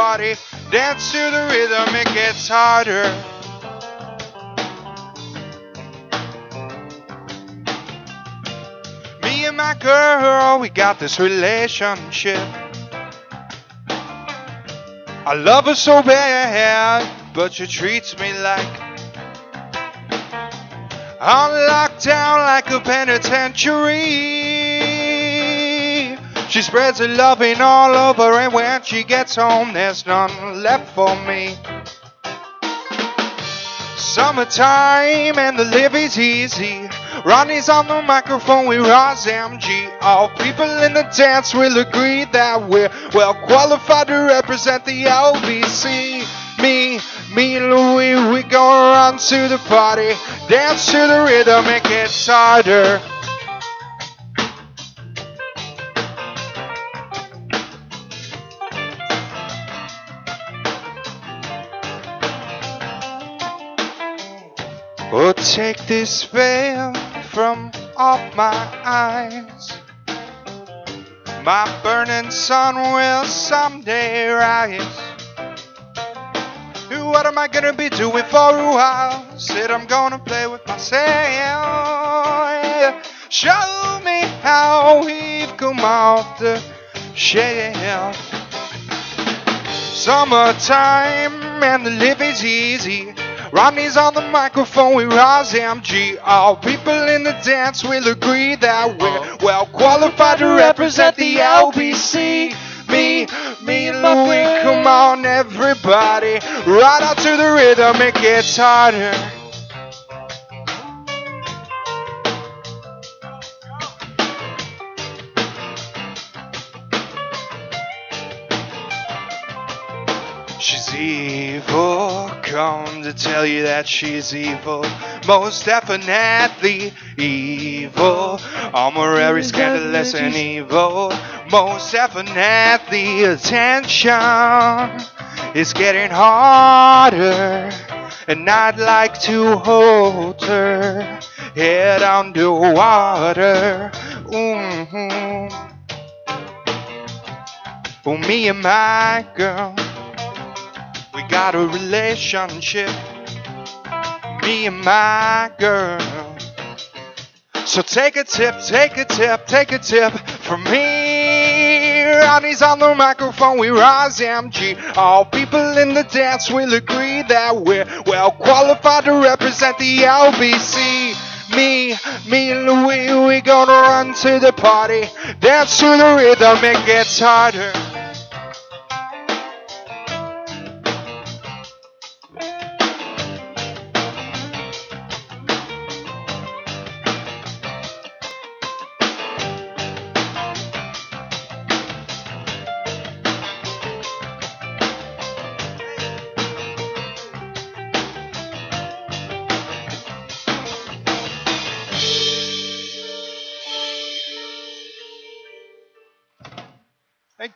Dance to the rhythm, it gets harder. Me and my girl, we got this relationship. I love her so bad, but she treats me like I'm locked down like a penitentiary. She spreads her loving all over, and when she gets home, there's none left for me. Summertime and the living's easy. Ronnie's on the microphone with Roz MG. All people in the dance will agree that we're well qualified to represent the LBC. Me, me and Louie, we gonna run to the party, dance to the rhythm, it gets harder. Take this veil from off my eyes. My burning sun will someday rise. What am I gonna be doing for a while? Said I'm gonna play with myself. Show me how we've come off the shelf. Summertime and the living's easy. Rodney's on the microphone with Roz MG. All people in the dance will agree that we're well qualified to represent the LBC. Me, me and Louie, come on everybody. Right out to the rhythm, it gets harder. She's evil, come to tell you that she's evil. Most definitely evil. Honorary, scandalous, and evil. Most definitely attention is getting harder. And I'd like to hold her head underwater. Mm-hmm. Oh, me and my girl. We got a relationship, me and my girl. So take a tip, take a tip, take a tip from me. Ronnie's on the microphone, we rise MG. All people in the dance will agree that we're well qualified to represent the LBC. Me, me and Louie, we gonna run to the party, dance to the rhythm, it gets harder.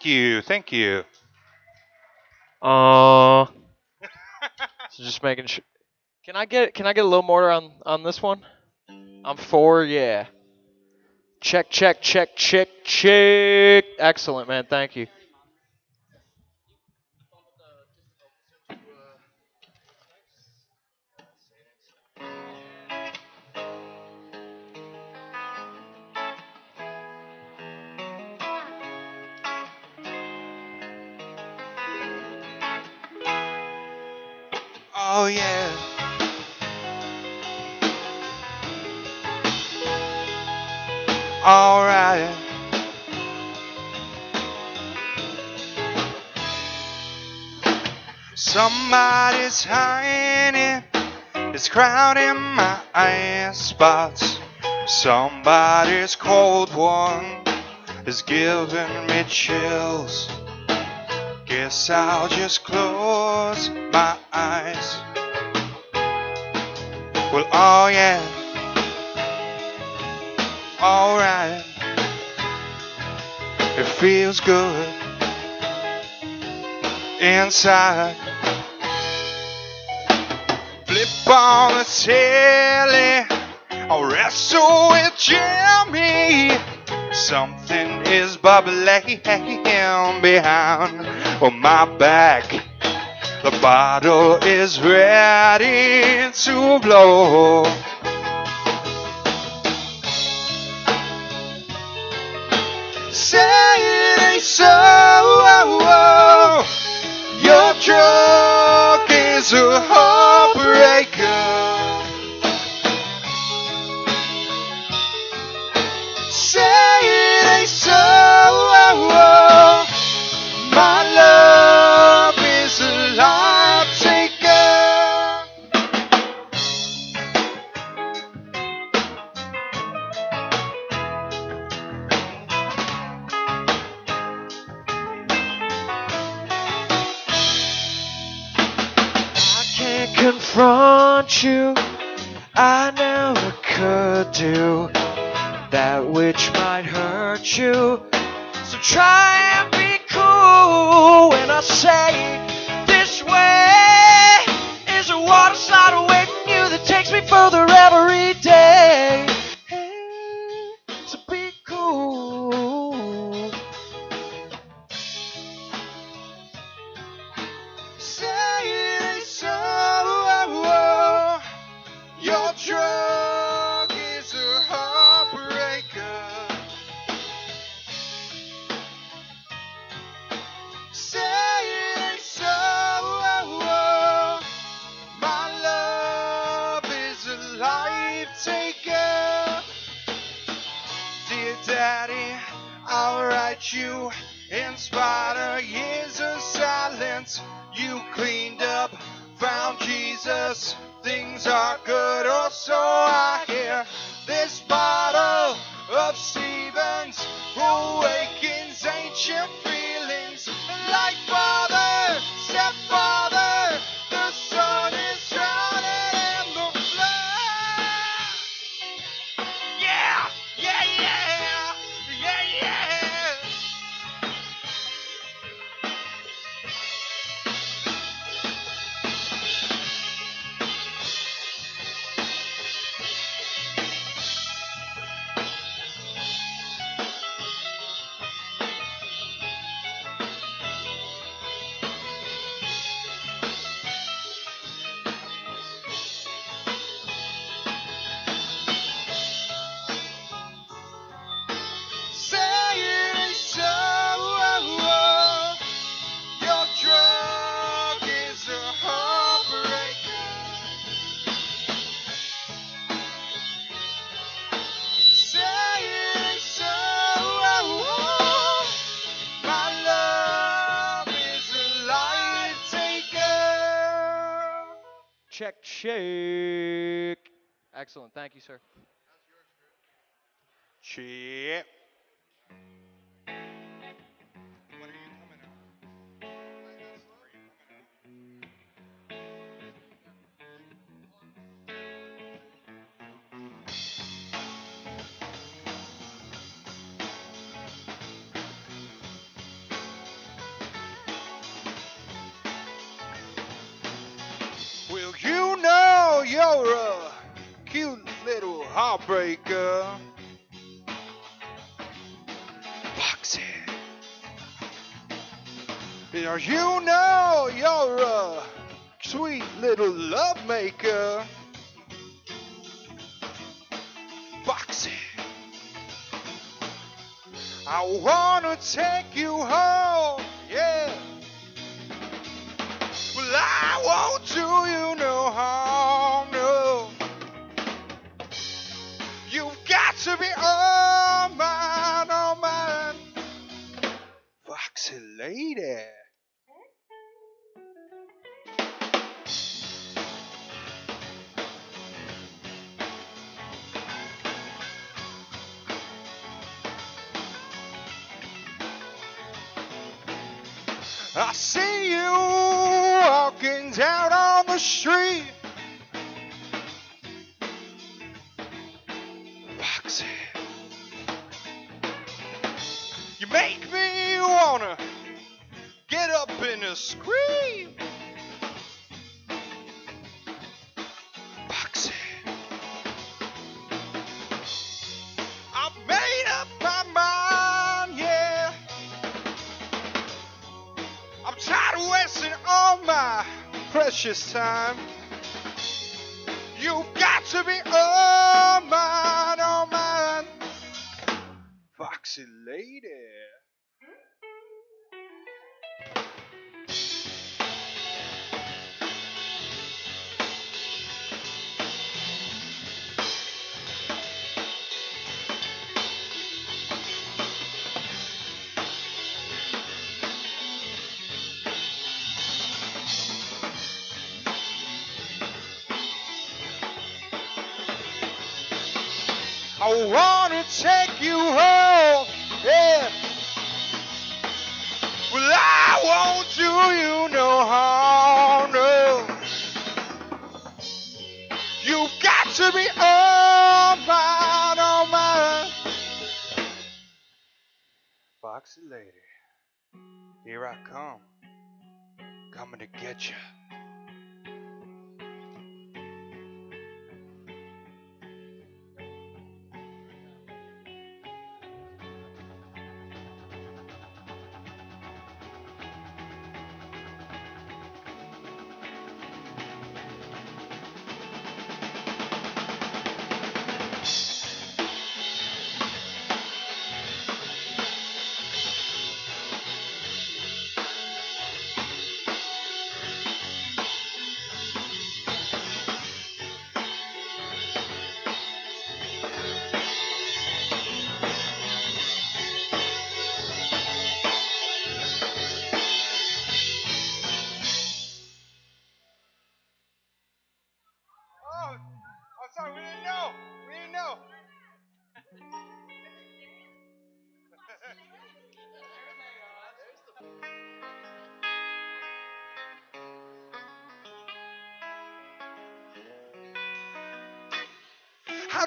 Thank you, thank you. Uh, so just making sure. Can I get can I get a little more on on this one? I'm four, yeah. Check, check, check, check, check. Excellent, man. Thank you. Oh yeah. All right. Somebody's hiding, is crowding my eye spots. Somebody's cold one is giving me chills. Guess I'll just close my eyes. Well, oh yeah. Alright. It feels good. inside. Flip on the telly, I'll wrestle with Jimmy. Something is bubbling behind on my back. The bottle is ready to blow. Confront you. I never could do that which might hurt you. So try and be cool when I say this way is a water slide awaiting you that takes me further every day. Jesus. Things are good, or so I hear. This bottle sweet little lovemaker. Foxy. I wanna take you home, yeah. Well, I won't do you no harm, no. You've got to be all mine, all mine. Foxy lady. Street. Foxy. You make me wanna get up in a scream. Precious time. You've got to be oh, all mine, all oh, mine. Foxy lady. I wanna take you home, yeah. Well, I won't do you no harm, no. You've got to be all mine, all mine. Foxy lady, here I come, coming to get you.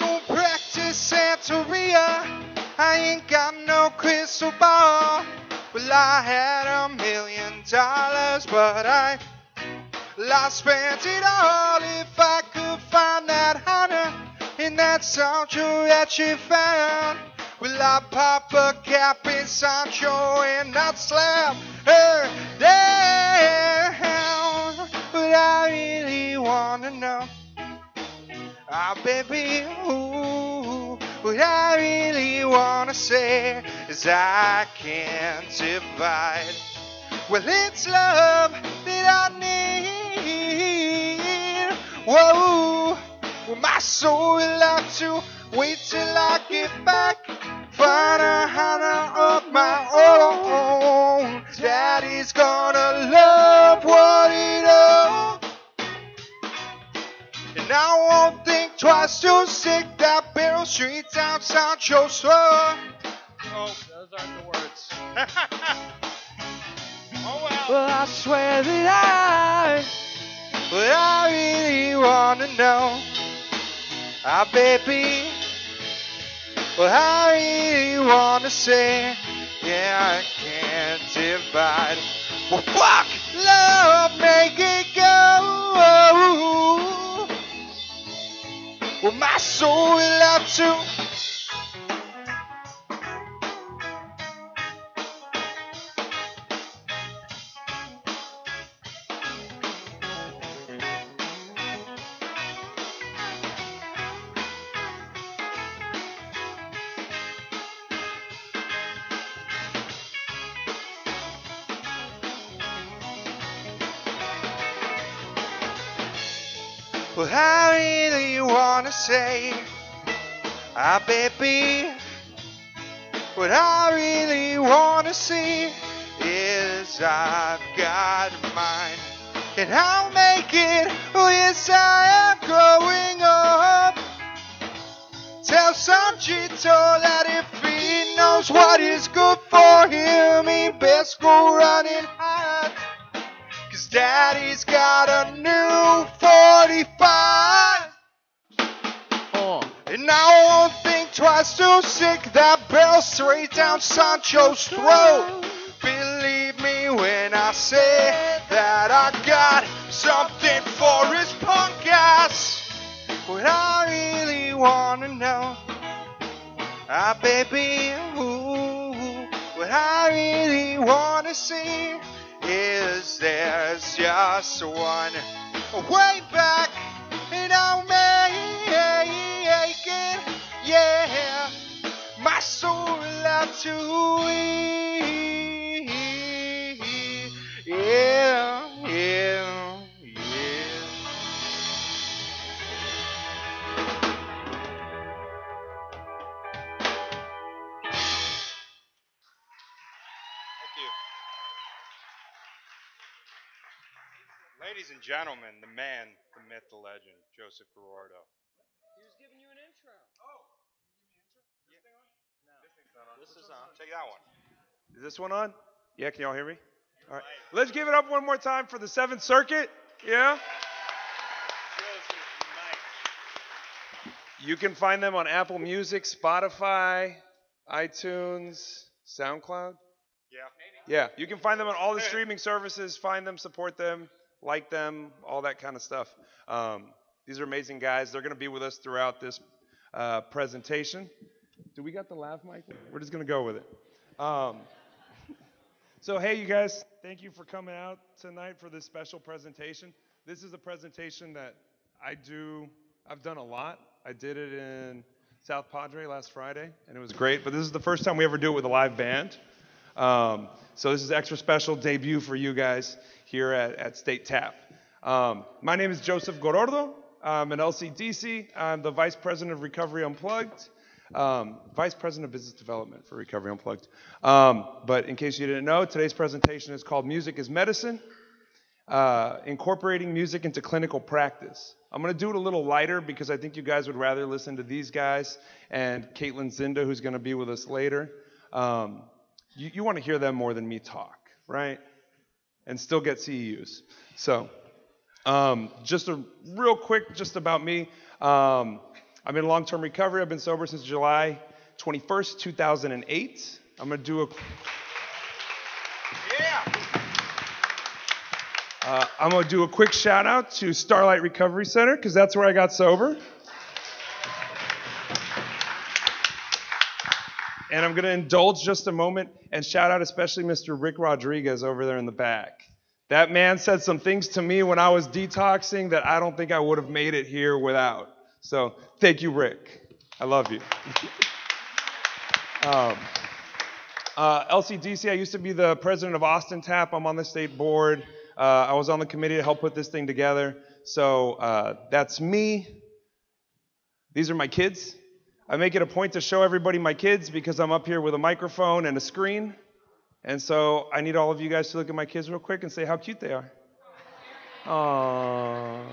I don't practice Santeria. I ain't got no crystal ball. Well, I had a million dollars, but I well, I spent it all if I could find that honey in that Sancho that she found. Will I pop a cap in Sancho and not slam her down? But I really wanna know, ah, baby, ooh, what I really wanna say is I can't divide. Well, it's love that I need. Whoa, well, my soul will have to wait till I get back. Find a Hannah twice to stick that barrel straight down Sancho's throat. Oh, those aren't the words. Oh well. Well, I swear that I. But I really wanna know, ah, baby. Well, I really wanna say, yeah, I can't divide. Well, fuck love, make it go. Well, my soul will have to. Say, ah, baby. What I really wanna see is I've got mine, and I'll make it. Oh, yes, I am growing up. Tell Sanchito that if he knows what is good for him, he best go running hard. Cause daddy's got a new 45. And I won't think twice to stick that barrel straight down Sancho's throat. Believe me when I say that I got something for his punk ass. What I really wanna know, ah baby, ooh, what I really wanna see is there's just one way back, and I'll soul out to eat, yeah, yeah, yeah. Thank you. Ladies and gentlemen, the man, the myth, the legend, Joseph Gerardo. He was giving you an intro. On. Take that one. Is this one on? Yeah, can y'all hear me? All right. Let's give it up one more time for the Seventh Circuit. Yeah? You can find them on Apple Music, Spotify, iTunes, SoundCloud. Yeah. Yeah, you can find them on all the streaming services. Find them, support them, like them, all that kind of stuff. Um, these are amazing guys. They're going to be with us throughout this uh, presentation. Do we got the lav mic? We're just going to go with it. Um, so, hey, you guys, thank you for coming out tonight for this special presentation. This is a presentation that I do, I've done a lot. I did it in South Padre last Friday, and it was great. But this is the first time we ever do it with a live band. Um, so this is extra special debut for you guys here at, at State Tap. Um, my name is Joseph Gorordo. I'm an LCDC. I'm the Vice President of Recovery Unplugged, um, Vice President of Business Development for Recovery Unplugged. Um, but in case you didn't know, today's presentation is called Music is Medicine, uh, incorporating music into clinical practice. I'm going to do it a little lighter because I think you guys would rather listen to these guys and Caitlin Zinda, who's going to be with us later. Um, you, you want to hear them more than me talk, right? And still get CEUs. So, um, just a real quick, just about me. Um, I'm in long-term recovery. I've been sober since July 21st, 2008. I'm gonna do a. Yeah. Uh, I'm gonna do a quick shout out to Starlight Recovery Center because that's where I got sober. And I'm gonna indulge just a moment and shout out especially Mr. Rick Rodriguez over there in the back. That man said some things to me when I was detoxing that I don't think I would have made it here without. So thank you, Rick. I love you. um, uh, LCDC, I used to be the president of Austin Tap. I'm on the state board. Uh, I was on the committee to help put this thing together. So uh, that's me. These are my kids. I make it a point to show everybody my kids because I'm up here with a microphone and a screen. And so I need all of you guys to look at my kids real quick and say how cute they are. Aww.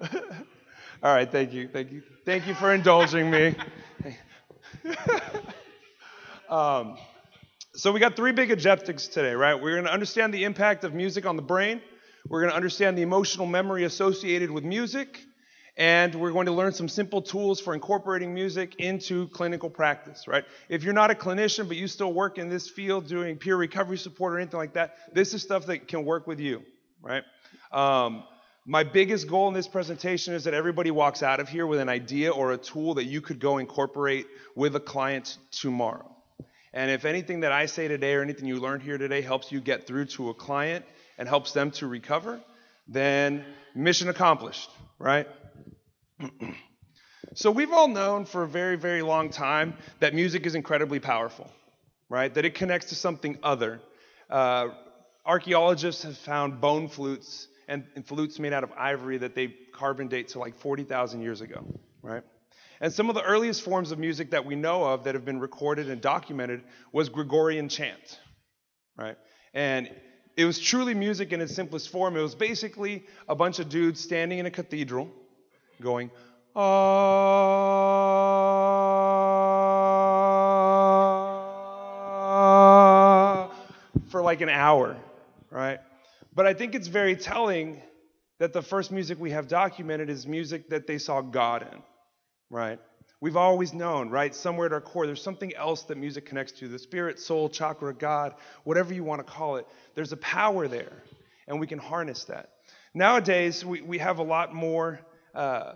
all right, thank you, thank you, thank you for indulging me. um, so we got three big objectives today, right? We're going to understand the impact of music on the brain. We're going to understand the emotional memory associated with music. And we're going to learn some simple tools for incorporating music into clinical practice, right? If you're not a clinician, but you still work in this field doing peer recovery support or anything like that, this is stuff that can work with you, right? Um, my biggest goal in this presentation is that everybody walks out of here with an idea or a tool that you could go incorporate with a client tomorrow. And if anything that I say today or anything you learned here today helps you get through to a client and helps them to recover, then mission accomplished, right? so we've all known for a very, very long time that music is incredibly powerful, right? That it connects to something other. Uh, archaeologists have found bone flutes and, and flutes made out of ivory that they carbon date to like 40,000 years ago, right? And some of the earliest forms of music that we know of that have been recorded and documented was Gregorian chant, right? And it was truly music in its simplest form. It was basically a bunch of dudes standing in a cathedral going, ah, for like an hour, right? But I think it's very telling that the first music we have documented is music that they saw God in, right? We've always known, right? Somewhere at our core, there's something else that music connects to the spirit, soul, chakra, God, whatever you want to call it. There's a power there, and we can harness that. Nowadays, we, we have a lot more, uh,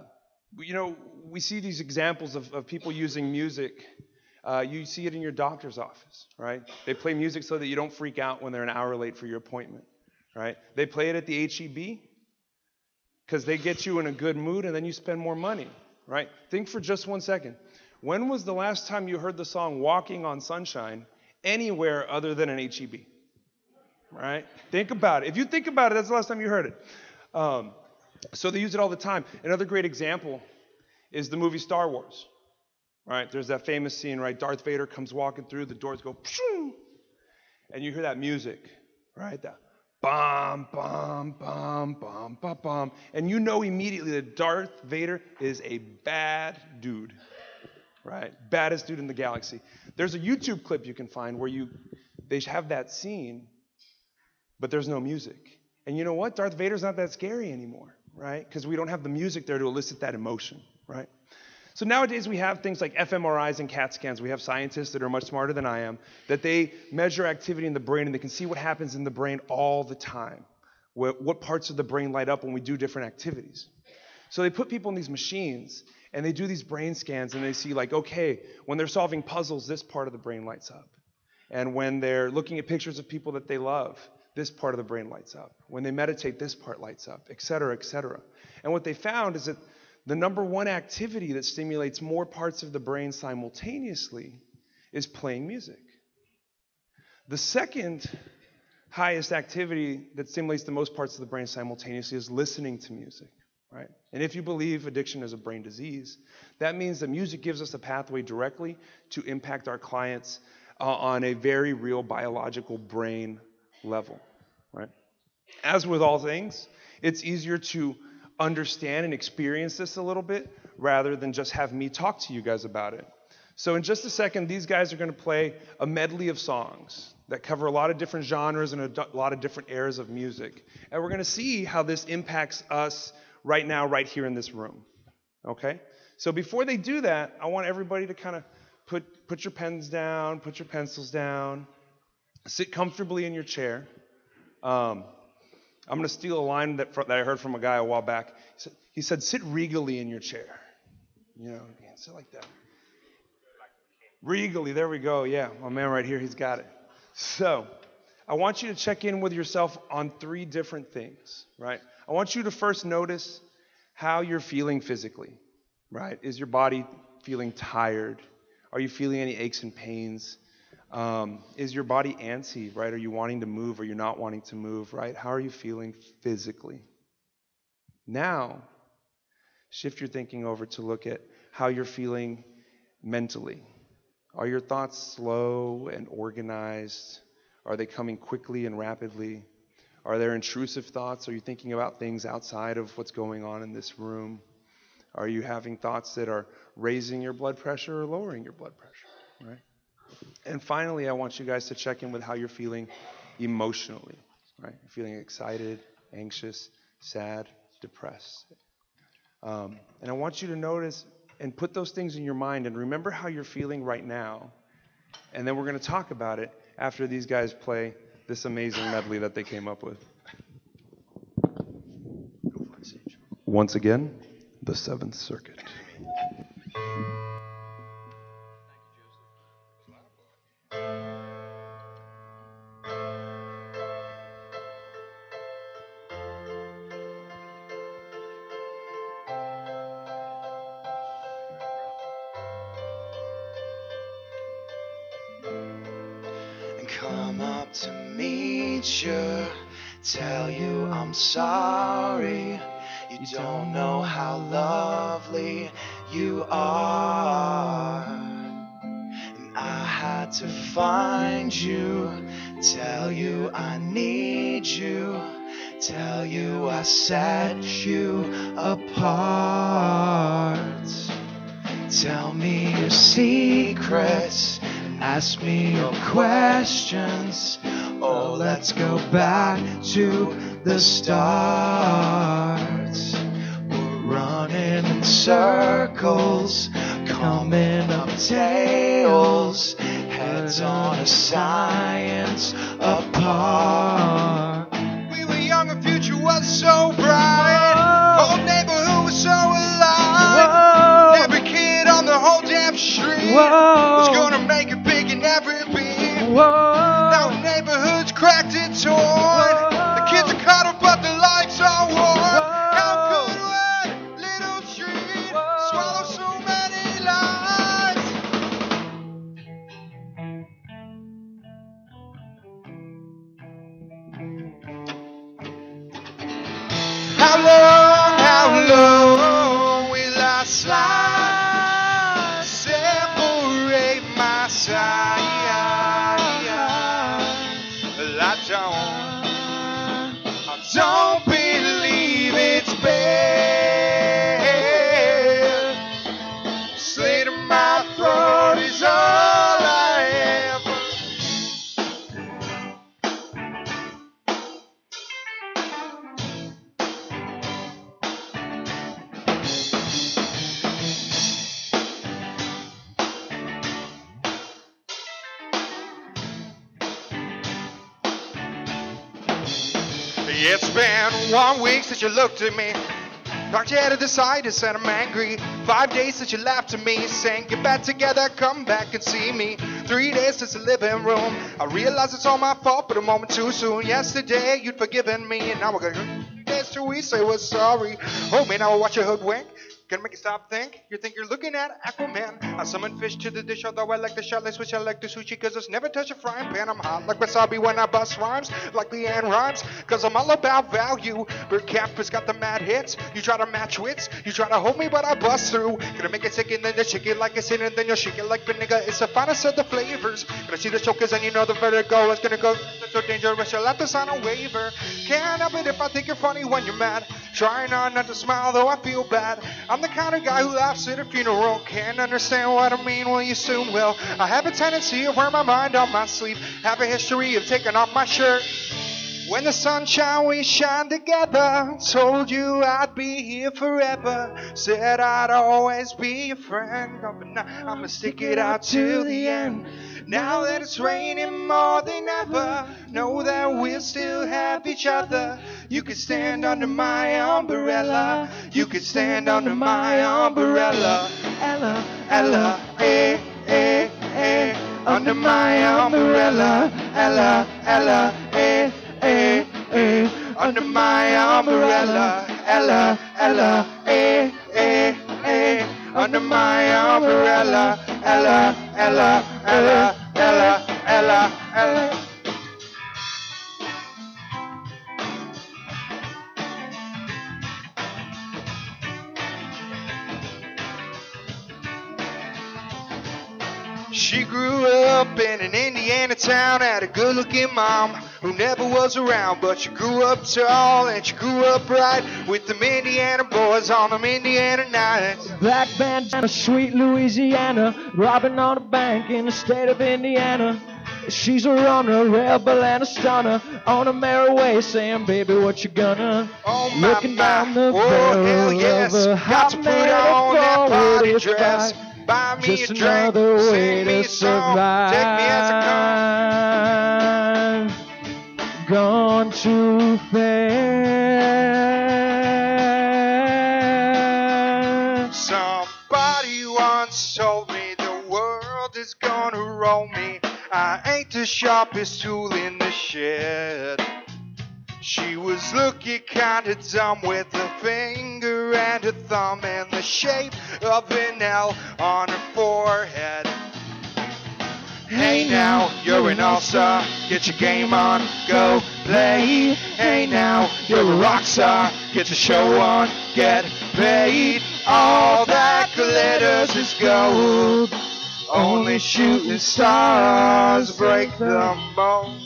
you know, we see these examples of, of people using music. Uh, you see it in your doctor's office, right? They play music so that you don't freak out when they're an hour late for your appointment, right? They play it at the HEB because they get you in a good mood and then you spend more money, right? Think for just one second. When was the last time you heard the song Walking on Sunshine anywhere other than an HEB? Right? Think about it. If you think about it, that's the last time you heard it. Um, so they use it all the time. Another great example is the movie Star Wars. Right? There's that famous scene, right? Darth Vader comes walking through, the doors go, and you hear that music, right? That Bum, bum, bum, bum, bum, bum. And you know immediately that Darth Vader is a bad dude, right? Baddest dude in the galaxy. There's a YouTube clip you can find where you they have that scene, but there's no music. And you know what? Darth Vader's not that scary anymore, right? Because we don't have the music there to elicit that emotion, right? So nowadays we have things like fMRIs and CAT scans. We have scientists that are much smarter than I am that they measure activity in the brain and they can see what happens in the brain all the time. What, parts of the brain light up when we do different activities. So they put people in these machines and they do these brain scans and they see like, okay, when they're solving puzzles, this part of the brain lights up. And when they're looking at pictures of people that they love, this part of the brain lights up. When they meditate, this part lights up, et cetera, et cetera. And what they found is that the number one activity that stimulates more parts of the brain simultaneously is playing music. The second highest activity that stimulates the most parts of the brain simultaneously is listening to music, right? And if you believe addiction is a brain disease, that means that music gives us a pathway directly to impact our clients uh, on a very real biological brain level, right? As with all things, it's easier to understand and experience this a little bit rather than just have me talk to you guys about it. So, in just a second, these guys are going to play a medley of songs that cover a lot of different genres and a lot of different eras of music. And we're going to see how this impacts us right now, right here in this room. Okay? So, before they do that, I want everybody to kind of put, put your pens down, put your pencils down, sit comfortably in your chair. Um, I'm going to steal a line that, that I heard from a guy a while back. He said, he said, sit regally in your chair. You know, sit like that. Regally, there we go. Yeah, my man right here, he's got it. So, I want you to check in with yourself on three different things, right? I want you to first notice how you're feeling physically, right? Is your body feeling tired? Are you feeling any aches and pains? Um, is your body antsy, right? Are you wanting to move or you're not wanting to move, right? How are you feeling physically? Now, shift your thinking over to look at how you're feeling mentally. Are your thoughts slow and organized? Are they coming quickly and rapidly? Are there intrusive thoughts? Are you thinking about things outside of what's going on in this room? Are you having thoughts that are raising your blood pressure or lowering your blood pressure, right? And finally, I want you guys to check in with how you're feeling emotionally, right? You're Feeling excited, anxious, sad, depressed. Um, and I want you to notice and put those things in your mind and remember how you're feeling right now. And then we're going to talk about it after these guys play this amazing medley that they came up with. Once again, the Seventh Circuit. Set you apart. Tell me your secrets Ask me your questions. Oh, let's go back to the start. We're running in circles. Coming up tails, heads on a science apart. Was so bright. Whole neighborhood was so alive. Whoa, Every kid on the whole damn street Whoa. was gonna make it big in every beat. whoa. Now the neighborhood's cracked and torn. You looked at me. Knocked your head to the side and said I'm angry. Five days since you laughed at me, saying get back together, come back and see me. Three days since the living room. I realize it's all my fault, but a moment too soon. Yesterday you'd forgiven me, and now we're gonna till we say we're sorry. Oh man, I will watch your hoodwink. Gonna make you stop think. You think you're looking at Aquaman. I summon fish to the dish, although I like the shot. Switch, I like the sushi, cause it's never touch a frying pan. I'm hot like wasabi when I bust rhymes, like Leanne rhymes, cause I'm all about value. Bert Camper's got the mad hits. You try to match wits, you try to hold me, but I bust through. Gonna make it sick and then you shake it like a sin, and then you'll shake it like vinegar. It's the finest of the flavors. Gonna see the chokers, and you know the vertigo is gonna go so dangerous. You'll have to sign a waiver. Can't help it if I think you're funny when you're mad. Trying hard not to smile, though I feel bad. I'm the kind of guy who laughs at a funeral. Can't understand what I mean, well, you soon will. I have a tendency to wear my mind on my sleeve. Have a history of taking off my shirt. When the sunshine we shine together. Told you I'd be here forever. Said I'd always be your friend. Oh, But now I'ma stick it out to the end. Now that it's raining more than ever, know that we'll still have each other. You can stand under my umbrella. You can stand under my umbrella. Ella, Ella, eh, eh, eh, under my umbrella. Ella, Ella, eh, eh, eh, under my umbrella. Ella, Ella, eh, eh, eh, under my umbrella. Ella, Ella, Ella, Ella, Ella, Ella. She grew up in an Indiana town, had a good looking mom who never was around, but she grew up tall and she grew up right with them Indiana boys on them Indiana nights. Black bandana, sweet Louisiana, robbing on a bank in the state of Indiana. She's a runner, rebel and a stunner, on a merry way, saying, "Baby, what you gonna?" Oh my, Looking my. down the oh hell barrel yes, of a got to put hot on that party dress. Buy me Just a drink, another way to song, take me as I come. Too fast. Somebody once told me the world is gonna roll me. I ain't the sharpest tool in the shed. She was looking kinda dumb with a finger and a thumb and the shape of an L on her forehead. Hey now, you're an all-star. Get your game on, go play. Hey now, you're a rock star. Get your show on, get paid. All that glitters is gold. Only shooting stars break the mold.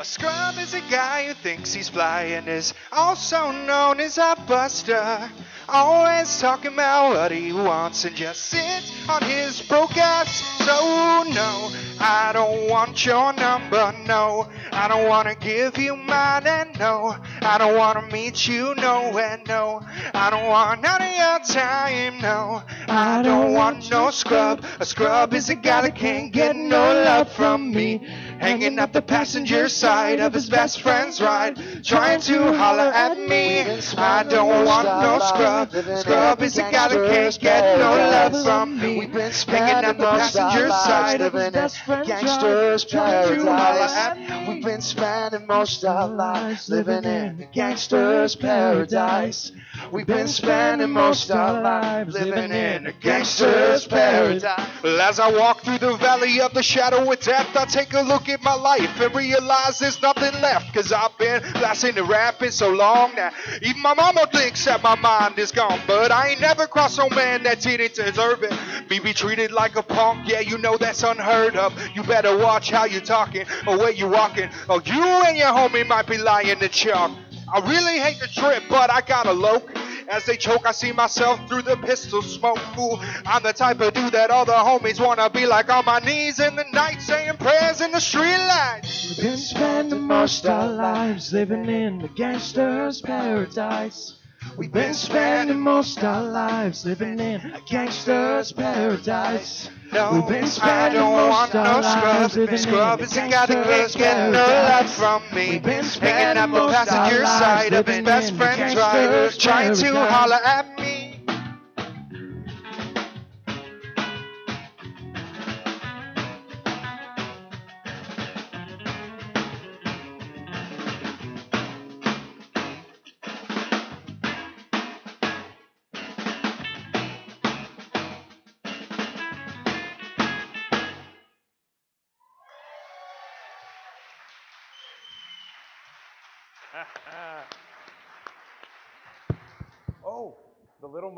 A scrub is a guy who thinks he's fly and is also known as a buster. Always talking about what he wants and just sits on his broke ass. So no, I don't want your number. No, I don't wanna give you mine. And no, I don't wanna meet you nowhere. No, I don't want none of your time. No, I don't want no scrub. A scrub is a guy that can't get no love from me. Hanging up the passenger side of his best friend's ride, trying to holler at me. I don't want no scrub. Scrub is a guy that can't get no love from me. Hanging up the passenger side of his best friend's gangster's ride, trying to holler paradise. at me. We've been spending most of our lives living in a gangster's paradise. We've been spending most our lives living in a gangster's paradise. Well, as I walk through the valley of the shadow of death, I take a look at my life and realize there's nothing left. Cause I've been blasting and rapping so long now. Even my mama thinks that my mind is gone. But I ain't never crossed no man that didn't deserve it. Me be treated like a punk, yeah, you know that's unheard of. You better watch how you talking or where you walking. Or you and your homie might be lying to chalk. I really hate the trip, but I gotta loke. As they choke, I see myself through the pistol smoke. Fool, I'm the type of dude that all the homies wanna be like on my knees in the night, saying prayers in the street lights. We've been spending most our lives living in the gangster's paradise. We've been spending most our lives living in a gangster's paradise. No, I don't want no our lives scrub. living Scrub is a a can't get no love from me. Hanging out the passenger side of his best a friend's gangster's trying to holler at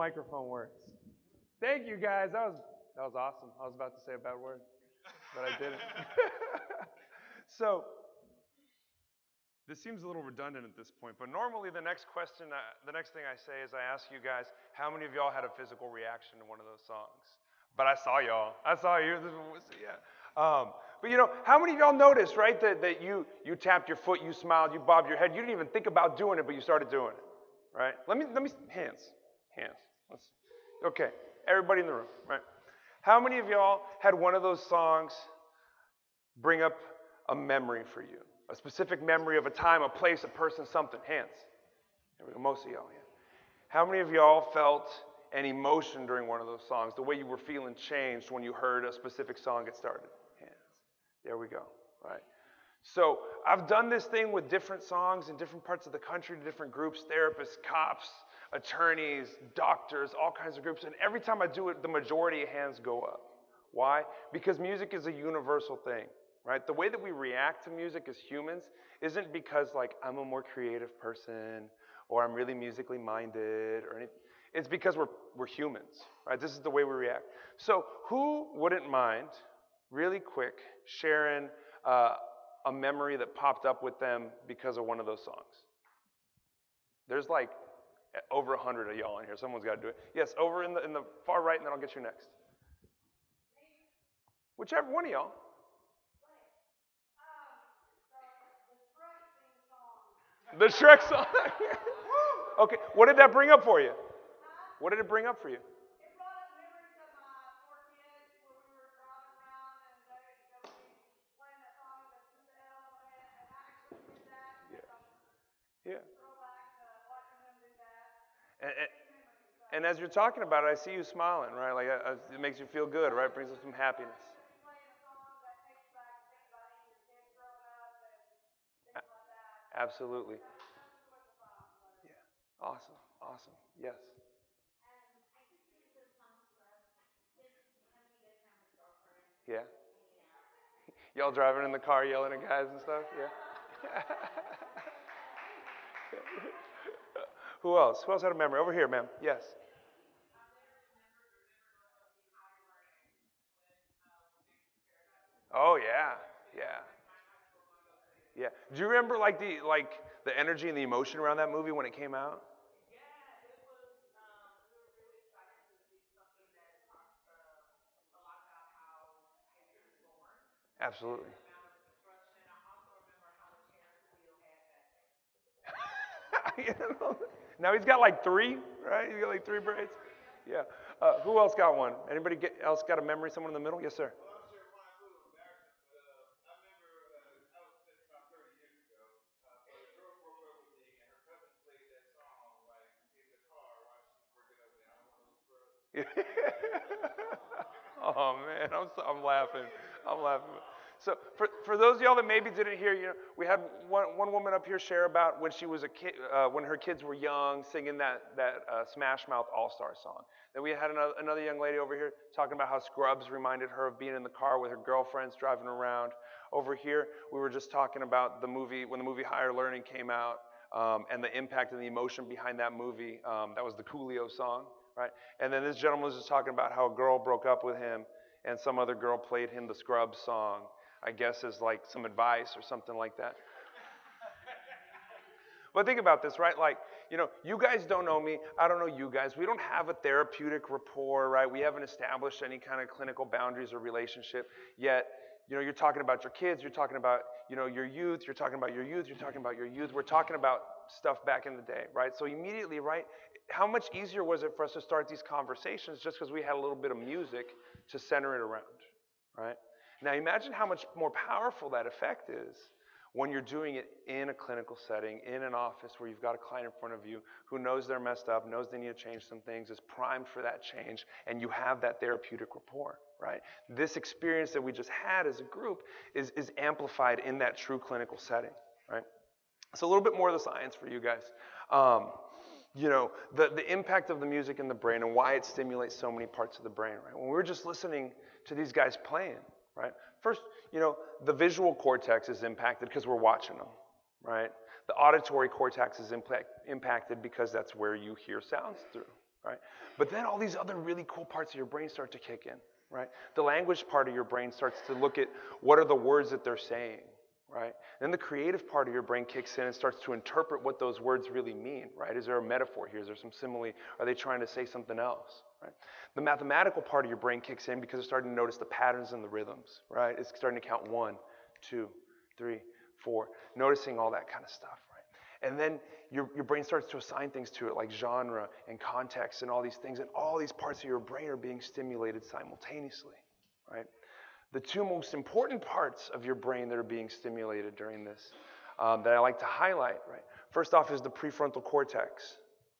microphone works. Thank you guys. That was that was awesome. I was about to say a bad word, but I didn't. so this seems a little redundant at this point, but normally the next question, uh, the next thing I say is I ask you guys, how many of y'all had a physical reaction to one of those songs? But I saw y'all. I saw you. Yeah. Um, but you know, how many of y'all noticed, right, that, that you you tapped your foot, you smiled, you bobbed your head, you didn't even think about doing it, but you started doing it, right? Let me let me hands, hands. Let's, okay, everybody in the room, right? How many of y'all had one of those songs bring up a memory for you, a specific memory of a time, a place, a person, something? Hands. There we go. Most of y'all. Yeah. How many of y'all felt an emotion during one of those songs? The way you were feeling changed when you heard a specific song get started? Hands. There we go. Right. So I've done this thing with different songs in different parts of the country to different groups, therapists, cops, attorneys, doctors, all kinds of groups. And every time I do it, the majority of hands go up. Why? Because music is a universal thing, right? The way that we react to music as humans isn't because like I'm a more creative person or I'm really musically minded or anything. It's because we're, we're humans, right? This is the way we react. So who wouldn't mind, really quick, sharing uh, a memory that popped up with them because of one of those songs? There's like over a hundred of y'all in here. Someone's got to do it. Yes, over in the in the far right, and then I'll get you next. Whichever one of y'all. The Shrek song. okay, what did that bring up for you? What did it bring up for you? Yeah. And, and, as you're talking about it, I see you smiling, right? Like uh, it makes you feel good, right? Brings us some happiness. Absolutely. Yeah. Awesome. Awesome. Yes. Yeah. Y'all driving in the car yelling at guys and stuff? Yeah. Who else? Who else had a memory? Over here, ma'am. Yes. Oh yeah, yeah, yeah. Do you remember like the like the energy and the emotion around that movie when it came out? Absolutely. you know? Now he's got like three, right? He's got like three braids. Yeah. Uh, who else got one? Anybody get, else got a memory? Someone in the middle? Yes, sir. oh man, I'm so, I'm laughing. I'm laughing. So for, for those of y'all that maybe didn't hear, you know, we had one, one woman up here share about when she was a kid, uh, when her kids were young, singing that that uh, Smash Mouth All Star song. Then we had another, another young lady over here talking about how Scrubs reminded her of being in the car with her girlfriends driving around. Over here, we were just talking about the movie when the movie Higher Learning came out um, and the impact and the emotion behind that movie. Um, that was the Coolio song, right? And then this gentleman was just talking about how a girl broke up with him and some other girl played him the Scrubs song. I guess as like some advice or something like that. but think about this, right? Like, you know, you guys don't know me. I don't know you guys. We don't have a therapeutic rapport, right? We haven't established any kind of clinical boundaries or relationship yet. You know, you're talking about your kids, you're talking about, you know, your youth, you're talking about your youth, you're talking about your youth. We're talking about stuff back in the day, right? So immediately, right? How much easier was it for us to start these conversations just because we had a little bit of music to center it around, right? Now imagine how much more powerful that effect is when you're doing it in a clinical setting, in an office where you've got a client in front of you who knows they're messed up, knows they need to change some things, is primed for that change, and you have that therapeutic rapport, right? This experience that we just had as a group is, is amplified in that true clinical setting, right? So a little bit more of the science for you guys. Um, you know, the, the impact of the music in the brain and why it stimulates so many parts of the brain, right? When we were just listening to these guys playing, right? First, you know, the visual cortex is impacted because we're watching them, right? The auditory cortex is impact, impacted because that's where you hear sounds through, right? But then all these other really cool parts of your brain start to kick in, right? The language part of your brain starts to look at what are the words that they're saying, right? Then the creative part of your brain kicks in and starts to interpret what those words really mean, right? Is there a metaphor here? Is there some simile? Are they trying to say something else, right? The mathematical part of your brain kicks in because it's starting to notice the patterns and the rhythms, right? It's starting to count one, two, three, four, noticing all that kind of stuff, right? And then your, your brain starts to assign things to it, like genre and context and all these things, and all these parts of your brain are being stimulated simultaneously, right? The two most important parts of your brain that are being stimulated during this um, that I like to highlight, right? First off is the prefrontal cortex,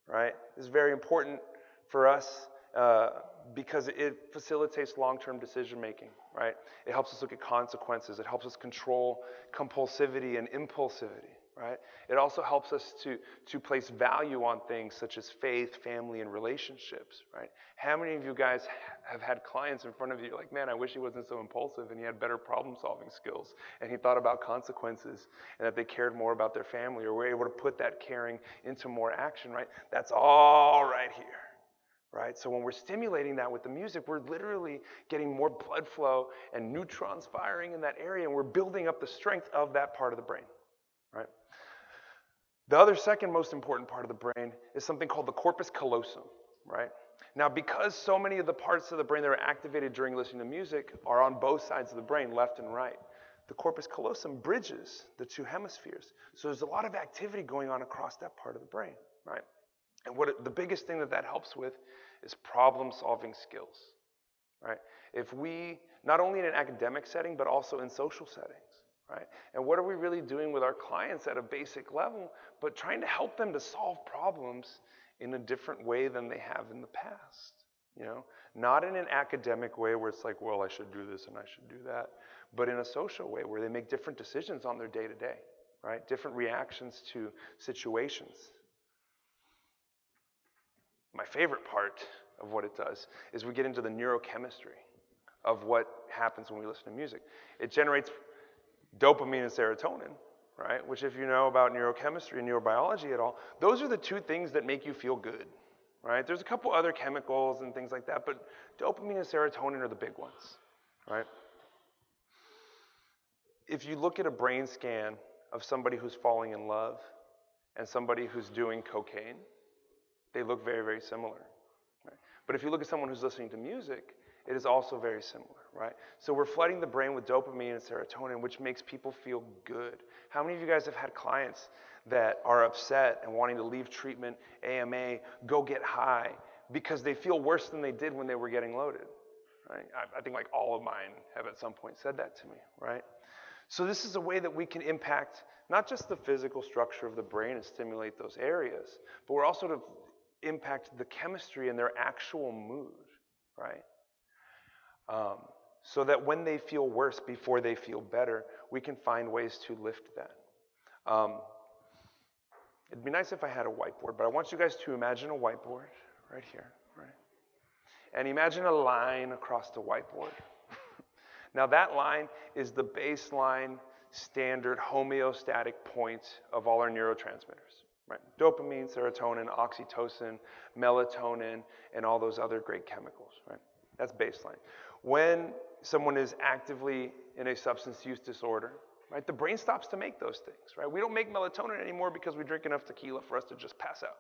right? This is very important for us uh, because it facilitates long-term decision making, right? It helps us look at consequences. It helps us control compulsivity and impulsivity, right? It also helps us to, to place value on things such as faith, family, and relationships, right? How many of you guys have had clients in front of you like, man, I wish he wasn't so impulsive and he had better problem solving skills and he thought about consequences and that they cared more about their family or were able to put that caring into more action, right? That's all right here right? So when we're stimulating that with the music, we're literally getting more blood flow and neutrons firing in that area, and we're building up the strength of that part of the brain? The other second most important part of the brain is something called the corpus callosum, right? Now, because so many of the parts of the brain that are activated during listening to music are on both sides of the brain, left and right, the corpus callosum bridges the two hemispheres. So there's a lot of activity going on across that part of the brain, right? And what it, the biggest thing that that helps with is problem solving skills, right? If we, not only in an academic setting, but also in social settings, right? And what are we really doing with our clients at a basic level, but trying to help them to solve problems in a different way than they have in the past, you know? Not in an academic way where it's like, well, I should do this and I should do that, but in a social way where they make different decisions on their day to day, right? Different reactions to situations. My favorite part of what it does is we get into the neurochemistry of what happens when we listen to music. It generates dopamine and serotonin, right? Which, if you know about neurochemistry and neurobiology at all, those are the two things that make you feel good, right? There's a couple other chemicals and things like that, but dopamine and serotonin are the big ones, right? If you look at a brain scan of somebody who's falling in love and somebody who's doing cocaine, they look very, very similar. Right? But if you look at someone who's listening to music it is also very similar, right? So we're flooding the brain with dopamine and serotonin, which makes people feel good. How many of you guys have had clients that are upset and wanting to leave treatment, AMA, go get high, because they feel worse than they did when they were getting loaded? Right? I, I think like all of mine have at some point said that to me, right? So this is a way that we can impact not just the physical structure of the brain and stimulate those areas, but we're also to impact the chemistry and their actual mood, right? Um, so that when they feel worse before they feel better, we can find ways to lift that. Um, it'd be nice if I had a whiteboard, but I want you guys to imagine a whiteboard right here, right? And imagine a line across the whiteboard. now, that line is the baseline standard homeostatic point of all our neurotransmitters. Right? Dopamine, serotonin, oxytocin, melatonin, and all those other great chemicals. Right? That's baseline. When someone is actively in a substance use disorder, right, the brain stops to make those things. Right? We don't make melatonin anymore because we drink enough tequila for us to just pass out.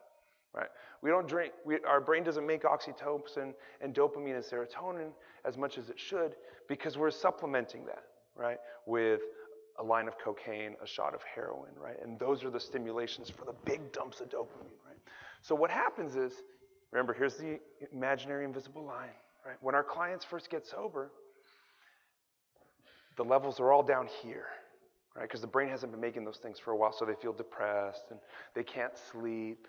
Right? We don't drink. We, our brain doesn't make oxytocin and dopamine and serotonin as much as it should because we're supplementing that, right, with a line of cocaine, a shot of heroin, right? And those are the stimulations for the big dumps of dopamine, right? So what happens is, remember, here's the imaginary invisible line, right? When our clients first get sober, the levels are all down here, right? Because the brain hasn't been making those things for a while, so they feel depressed and they can't sleep.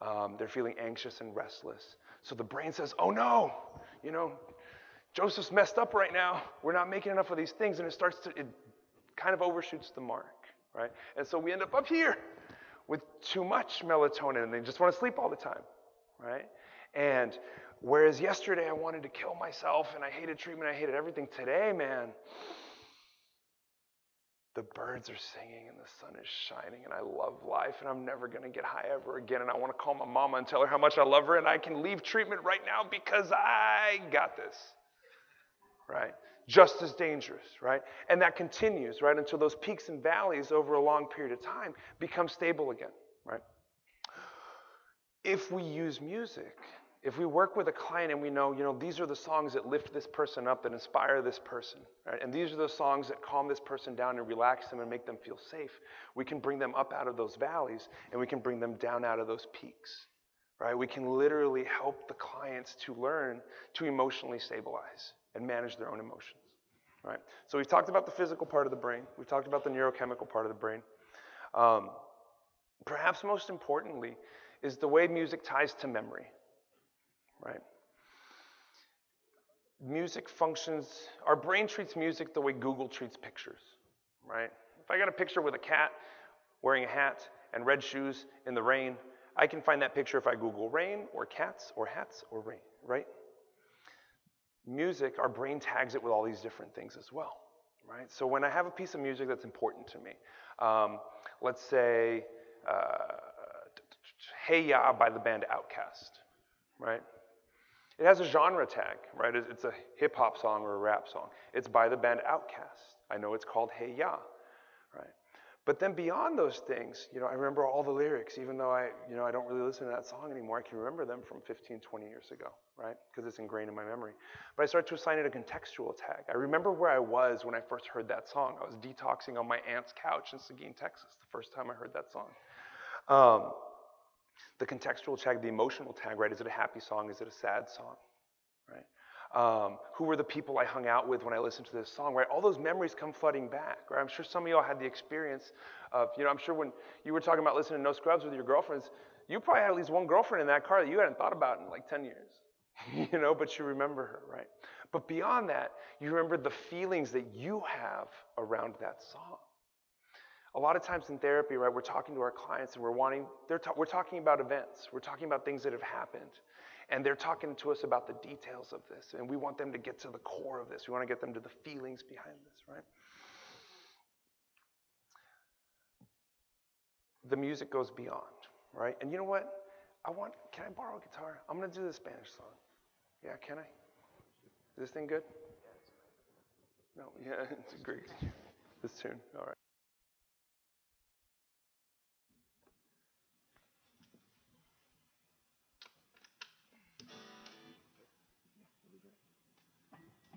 Um, they're feeling anxious and restless. So the brain says, oh no, you know, Joseph's messed up right now. We're not making enough of these things. And it starts to, it kind of overshoots the mark, right? And so we end up up here with too much melatonin and they just want to sleep all the time, right? And whereas yesterday I wanted to kill myself and I hated treatment, I hated everything, today, man, the birds are singing and the sun is shining and I love life and I'm never going to get high ever again and I want to call my mama and tell her how much I love her and I can leave treatment right now because I got this. Right? just as dangerous, right? And that continues, right, until those peaks and valleys over a long period of time become stable again, right? If we use music, if we work with a client and we know, you know, these are the songs that lift this person up, that inspire this person, right? And these are the songs that calm this person down and relax them and make them feel safe, we can bring them up out of those valleys and we can bring them down out of those peaks, right? We can literally help the clients to learn to emotionally stabilize and manage their own emotions. Right? So we've talked about the physical part of the brain. We've talked about the neurochemical part of the brain. Um, perhaps most importantly is the way music ties to memory. Right? Music functions, our brain treats music the way Google treats pictures. Right? If I got a picture with a cat wearing a hat and red shoes in the rain, I can find that picture if I Google rain or cats or hats or rain, right? music, our brain tags it with all these different things as well, right? So when I have a piece of music that's important to me, um, let's say uh, Hey Ya by the band OutKast, right? It has a genre tag, right? It's a hip hop song or a rap song. It's by the band OutKast. I know it's called Hey Ya, right? But then beyond those things, you know, I remember all the lyrics, even though I, you know, I don't really listen to that song anymore. I can remember them from 15, 20 years ago, right? Because it's ingrained in my memory. But I started to assign it a contextual tag. I remember where I was when I first heard that song. I was detoxing on my aunt's couch in Seguin, Texas, the first time I heard that song. Um, the contextual tag, the emotional tag, right? Is it a happy song? Is it a sad song, right? Um, who were the people I hung out with when I listened to this song, right? All those memories come flooding back, right? I'm sure some of y'all had the experience of, you know, I'm sure when you were talking about listening to No Scrubs with your girlfriends, you probably had at least one girlfriend in that car that you hadn't thought about in like 10 years, you know, but you remember her, right? But beyond that, you remember the feelings that you have around that song. A lot of times in therapy, right, we're talking to our clients and we're wanting, they're ta- we're talking about events, we're talking about things that have happened. And they're talking to us about the details of this. And we want them to get to the core of this. We want to get them to the feelings behind this, right? The music goes beyond, right? And you know what? I want, can I borrow a guitar? I'm going to do the Spanish song. Yeah, can I? Is this thing good? No, yeah, it's great. This tune, all right.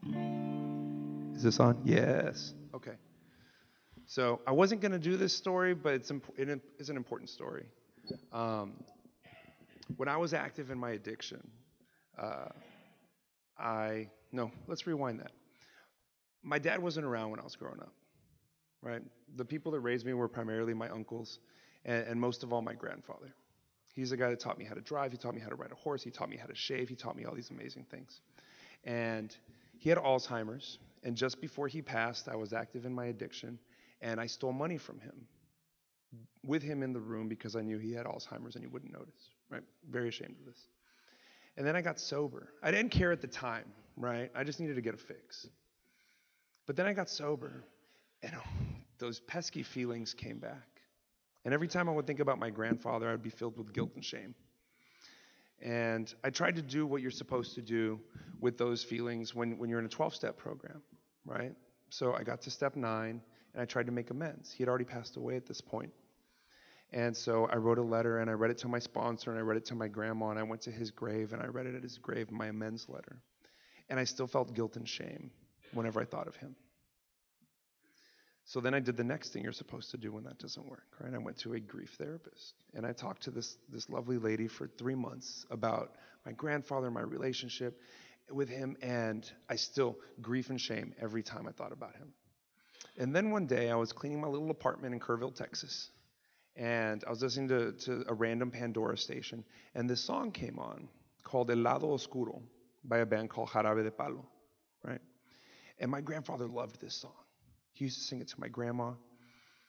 Is this on? Yes. Okay. So I wasn't going to do this story, but it's imp- it is an important story. Um, when I was active in my addiction, uh, I no. Let's rewind that. My dad wasn't around when I was growing up, right? The people that raised me were primarily my uncles, and, and most of all my grandfather. He's the guy that taught me how to drive. He taught me how to ride a horse. He taught me how to shave. He taught me all these amazing things. And he had Alzheimer's. And just before he passed, I was active in my addiction, and I stole money from him with him in the room because I knew he had Alzheimer's and he wouldn't notice. Right? Very ashamed of this. And then I got sober. I didn't care at the time, right? I just needed to get a fix. But then I got sober, and those pesky feelings came back. And every time I would think about my grandfather, I would be filled with guilt and shame. And I tried to do what you're supposed to do with those feelings when, when you're in a 12 step program, right? So I got to step nine and I tried to make amends. He had already passed away at this point. And so I wrote a letter and I read it to my sponsor and I read it to my grandma and I went to his grave and I read it at his grave, my amends letter. And I still felt guilt and shame whenever I thought of him. So then I did the next thing you're supposed to do when that doesn't work, right? I went to a grief therapist and I talked to this this lovely lady for 3 months about my grandfather, and my relationship with him and I still grief and shame every time I thought about him. And then one day I was cleaning my little apartment in Kerrville, Texas. And I was listening to, to a random Pandora station and this song came on called El Lado Oscuro by a band called Jarabe de Palo, right? And my grandfather loved this song. He used to sing it to my grandma.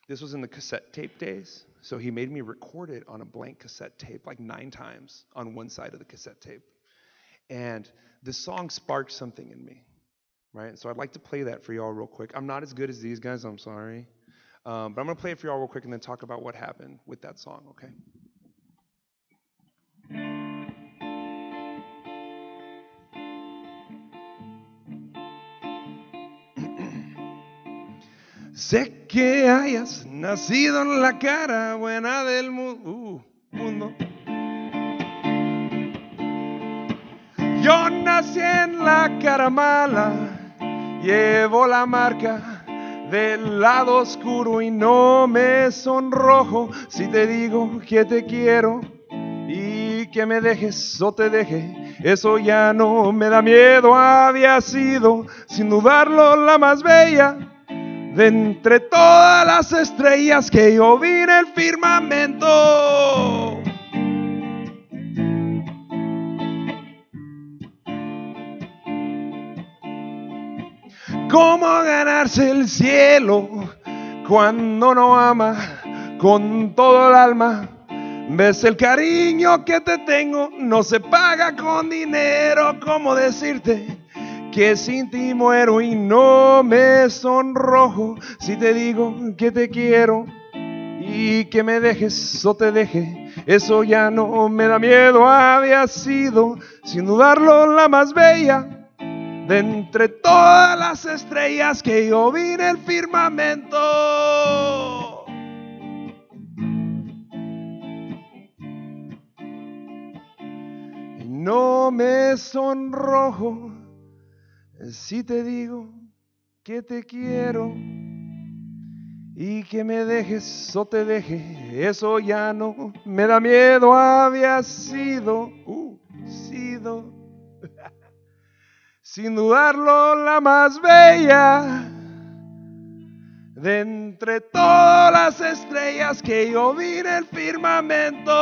This was in the cassette tape days, so he made me record it on a blank cassette tape like nine times on one side of the cassette tape. And this song sparked something in me, right? So I'd like to play that for y'all real quick. I'm not as good as these guys, I'm sorry. Um, but I'm going to play it for y'all real quick and then talk about what happened with that song, okay? Sé que hayas nacido en la cara buena del uh, mundo. Yo nací en la cara mala, llevo la marca del lado oscuro y no me sonrojo si te digo que te quiero y que me dejes o te deje. Eso ya no me da miedo, había sido sin dudarlo la más bella de entre todas las estrellas que yo vi en el firmamento. ¿Cómo ganarse el cielo cuando no ama con todo el alma? Ves el cariño que te tengo, no se paga con dinero. ¿Cómo decirte que sin ti muero y no me sonrojo si te digo que te quiero y que me dejes o te deje? Eso ya no me da miedo, había sido sin dudarlo la más bella de entre todas las estrellas que yo vi en el firmamento. Y no me sonrojo si te digo que te quiero y que me dejes o te deje, eso ya no me da miedo, había sido, uh, sido sin dudarlo la más bella de entre todas las estrellas que yo vi en el firmamento.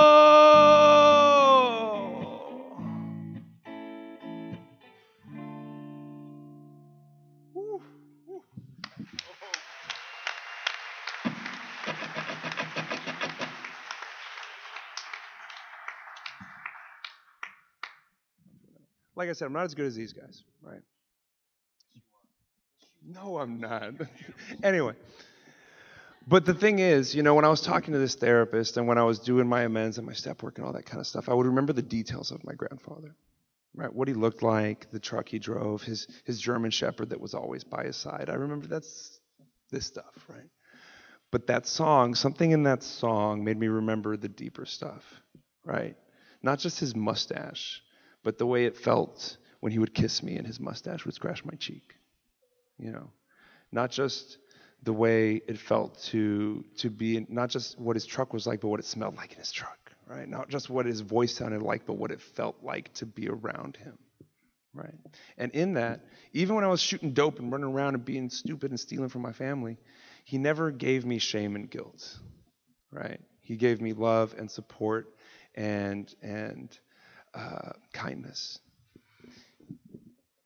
Like I said, I'm not as good as these guys, right? No, I'm not. anyway, but the thing is, you know, when I was talking to this therapist and when I was doing my amends and my step work and all that kind of stuff, I would remember the details of my grandfather, right? What he looked like, the truck he drove, his his German Shepherd that was always by his side. I remember that's this stuff, right? But that song, something in that song made me remember the deeper stuff, right? Not just his mustache, but the way it felt when he would kiss me and his mustache would scratch my cheek. You know, not just the way it felt to to be not just what his truck was like, but what it smelled like in his truck, right? Not just what his voice sounded like, but what it felt like to be around him, right? And in that, even when I was shooting dope and running around and being stupid and stealing from my family, he never gave me shame and guilt, right? He gave me love and support and and uh, kindness.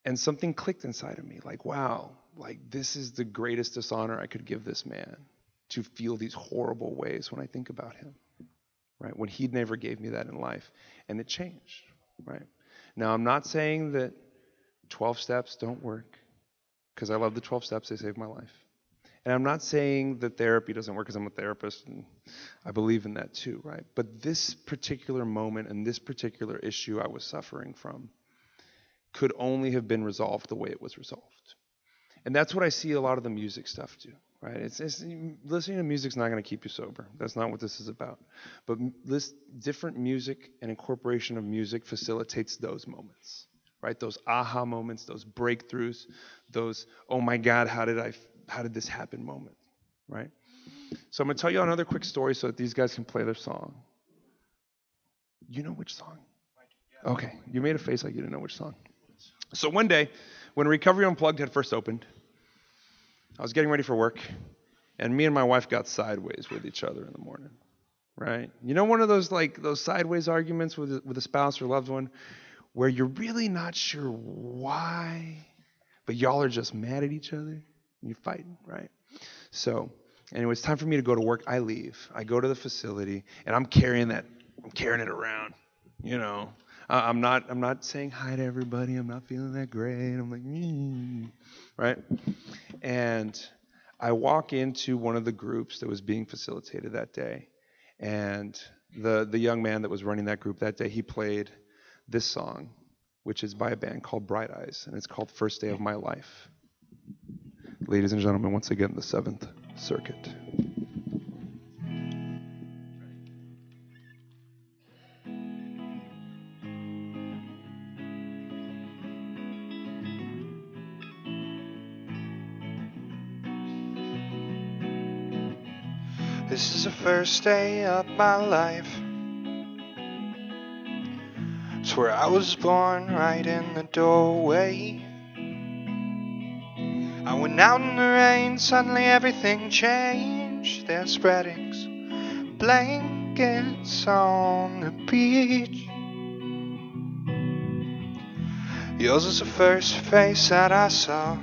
And something clicked inside of me, like, wow, like this is the greatest dishonor I could give this man to feel these horrible ways when I think about him, right? When he never gave me that in life, and it changed, right? Now I'm not saying that 12 steps don't work, because I love the 12 steps; they saved my life. And I'm not saying that therapy doesn't work because I'm a therapist and I believe in that too, right? But this particular moment and this particular issue I was suffering from could only have been resolved the way it was resolved. And that's what I see a lot of the music stuff do, right? It's, it's listening to music's not going to keep you sober. That's not what this is about. But this different music and incorporation of music facilitates those moments, right? Those aha moments, those breakthroughs, those oh my God, how did I how did this happen moment, right? So I'm going to tell you another quick story so that these guys can play their song. You know which song? Okay, you made a face like you didn't know which song. So one day, when Recovery Unplugged had first opened, I was getting ready for work, and me and my wife got sideways with each other in the morning. Right? You know, one of those like those sideways arguments with with a spouse or loved one, where you're really not sure why, but y'all are just mad at each other you're fighting, right? So, anyway, it's time for me to go to work. I leave. I go to the facility, and I'm carrying that. I'm carrying it around. You know, I'm not. I'm not saying hi to everybody. I'm not feeling that great. I'm like, mm, right? And I walk into one of the groups that was being facilitated that day, and the the young man that was running that group that day, he played this song, which is by a band called Bright Eyes, and it's called First Day of My Life. Ladies and gentlemen, once again, the Seventh Circuit. This is the first day of my life. It's where I was born, right in the doorway. I went out in the rain, suddenly everything changed. There's spreadings, blankets on the beach. Yours was the first face that I saw.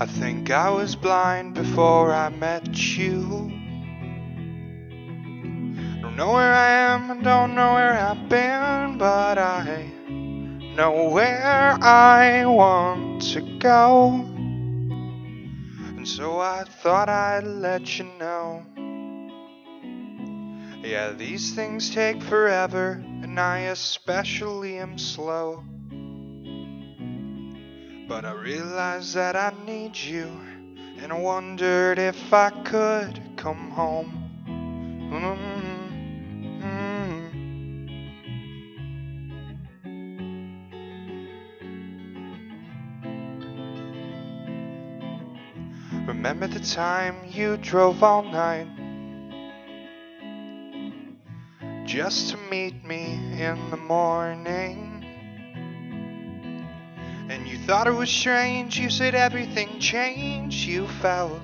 I think I was blind before I met you. Don't know where I am, I don't know where I've been, but I know where I want to go. And so I thought I'd let you know. Yeah, these things take forever, and I especially am slow. But I realized that I need you, and I wondered if I could come home. Mm-hmm. Remember the time you drove all night just to meet me in the morning? And you thought it was strange, you said everything changed. You felt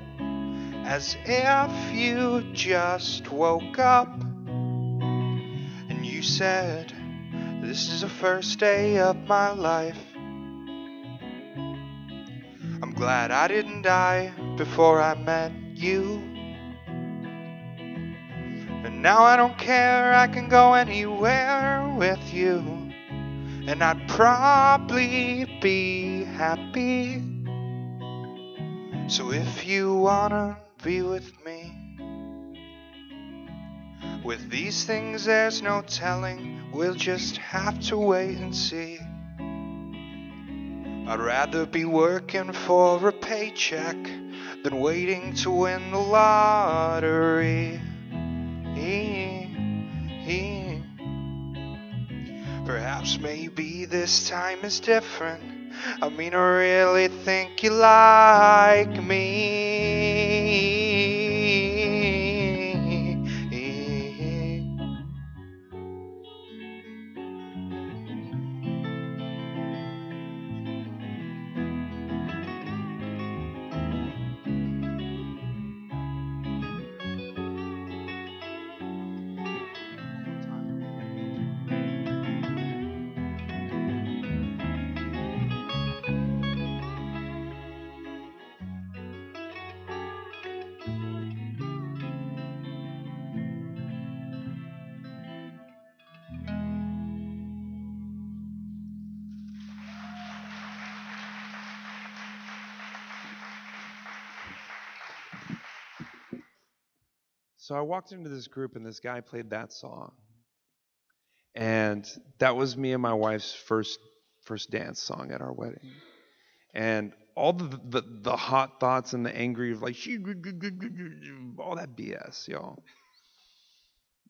as if you just woke up. And you said, This is the first day of my life. I'm glad I didn't die before I met you. And now I don't care, I can go anywhere with you. And I'd probably be happy. So if you wanna be with me, with these things there's no telling, we'll just have to wait and see. I'd rather be working for a paycheck than waiting to win the lottery. Perhaps maybe this time is different. I mean, I really think you like me. So I walked into this group and this guy played that song. And that was me and my wife's first first dance song at our wedding. And all the the, the hot thoughts and the angry of like she all that BS, y'all.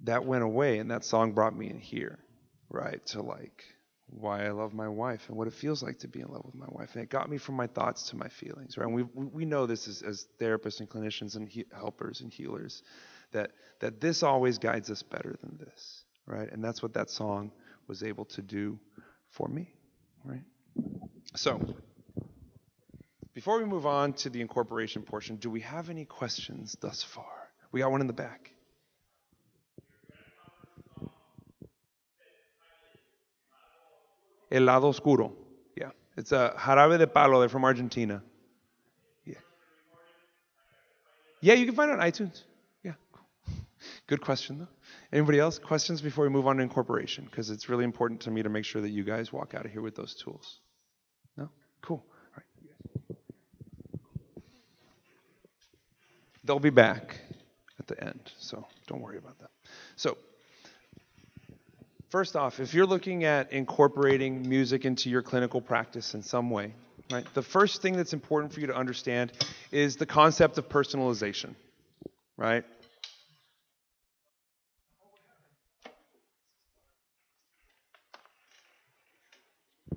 That went away and that song brought me in here, right? To like why I love my wife and what it feels like to be in love with my wife. And it got me from my thoughts to my feelings, right? And we we know this as, as therapists and clinicians and he, helpers and healers that that this always guides us better than this, right? And that's what that song was able to do for me, right? So, before we move on to the incorporation portion, do we have any questions thus far? We got one in the back. El lado oscuro. Yeah. It's a jarabe de palo. They're from Argentina. Yeah. Yeah, you can find it on iTunes. Good question, though. Anybody else? Questions before we move on to incorporation? Because it's really important to me to make sure that you guys walk out of here with those tools. No? Cool. They'll be back at the end, so don't worry about that. So, First off, if you're looking at incorporating music into your clinical practice in some way, right, the first thing that's important for you to understand is the concept of personalization, right?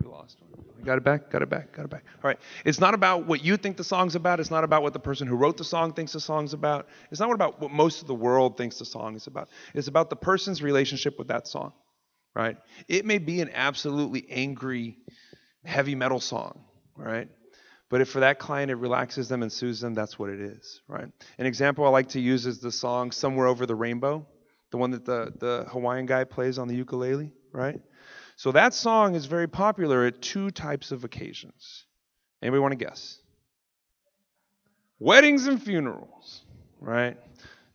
We lost one. Got it back, got it back, got it back. All right. It's not about what you think the song's about. It's not about what the person who wrote the song thinks the song's about. It's not about what most of the world thinks the song is about. It's about the person's relationship with that song right? It may be an absolutely angry, heavy metal song, right? But if for that client it relaxes them and soothes them, that's what it is, right? An example I like to use is the song Somewhere Over the Rainbow, the one that the, the Hawaiian guy plays on the ukulele, right? So that song is very popular at two types of occasions. Anybody want to guess? Weddings and funerals, right?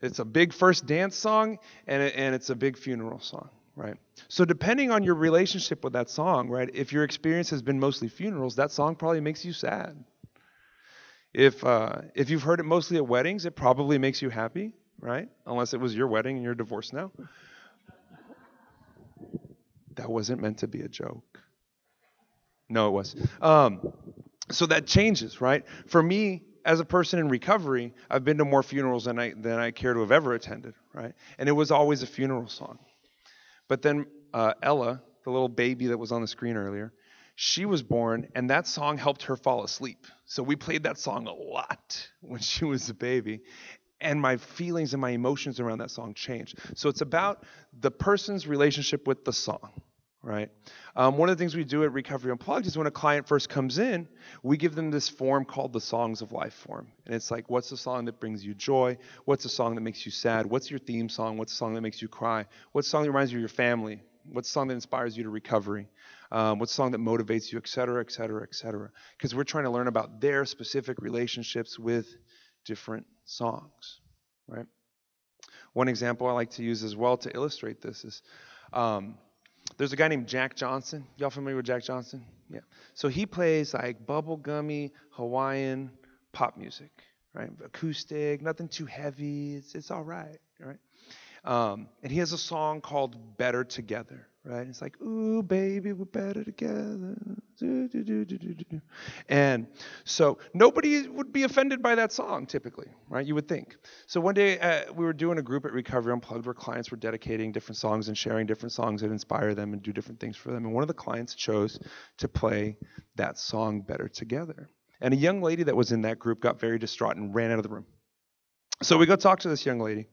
It's a big first dance song and, and it's a big funeral song right? So depending on your relationship with that song, right? If your experience has been mostly funerals, that song probably makes you sad. If uh, if you've heard it mostly at weddings, it probably makes you happy, right? Unless it was your wedding and you're divorced now. That wasn't meant to be a joke. No, it was. Um, so that changes, right? For me, as a person in recovery, I've been to more funerals than I than I care to have ever attended, right? And it was always a funeral song. But then uh, Ella, the little baby that was on the screen earlier, she was born, and that song helped her fall asleep. So we played that song a lot when she was a baby. And my feelings and my emotions around that song changed. So it's about the person's relationship with the song, right? Um, one of the things we do at Recovery Unplugged is when a client first comes in, we give them this form called the Songs of Life form. And it's like, what's the song that brings you joy? What's the song that makes you sad? What's your theme song? What's the song that makes you cry? What song that reminds you of your family? What's the song that inspires you to recovery? Um, what's the song that motivates you, et cetera, et cetera, et cetera? Because we're trying to learn about their specific relationships with different songs, right? One example I like to use as well to illustrate this is um, there's a guy named Jack Johnson. Y'all familiar with Jack Johnson? Yeah. So he plays like bubblegummy Hawaiian pop music, right? Acoustic, nothing too heavy. It's it's all right, right? Um, and he has a song called "Better Together," right? It's like, ooh, baby, we're better together. And so nobody would be offended by that song typically, right? You would think. So one day uh, we were doing a group at Recovery Unplugged where clients were dedicating different songs and sharing different songs that inspire them and do different things for them. And one of the clients chose to play that song Better Together. And a young lady that was in that group got very distraught and ran out of the room. So we go talk to this young lady,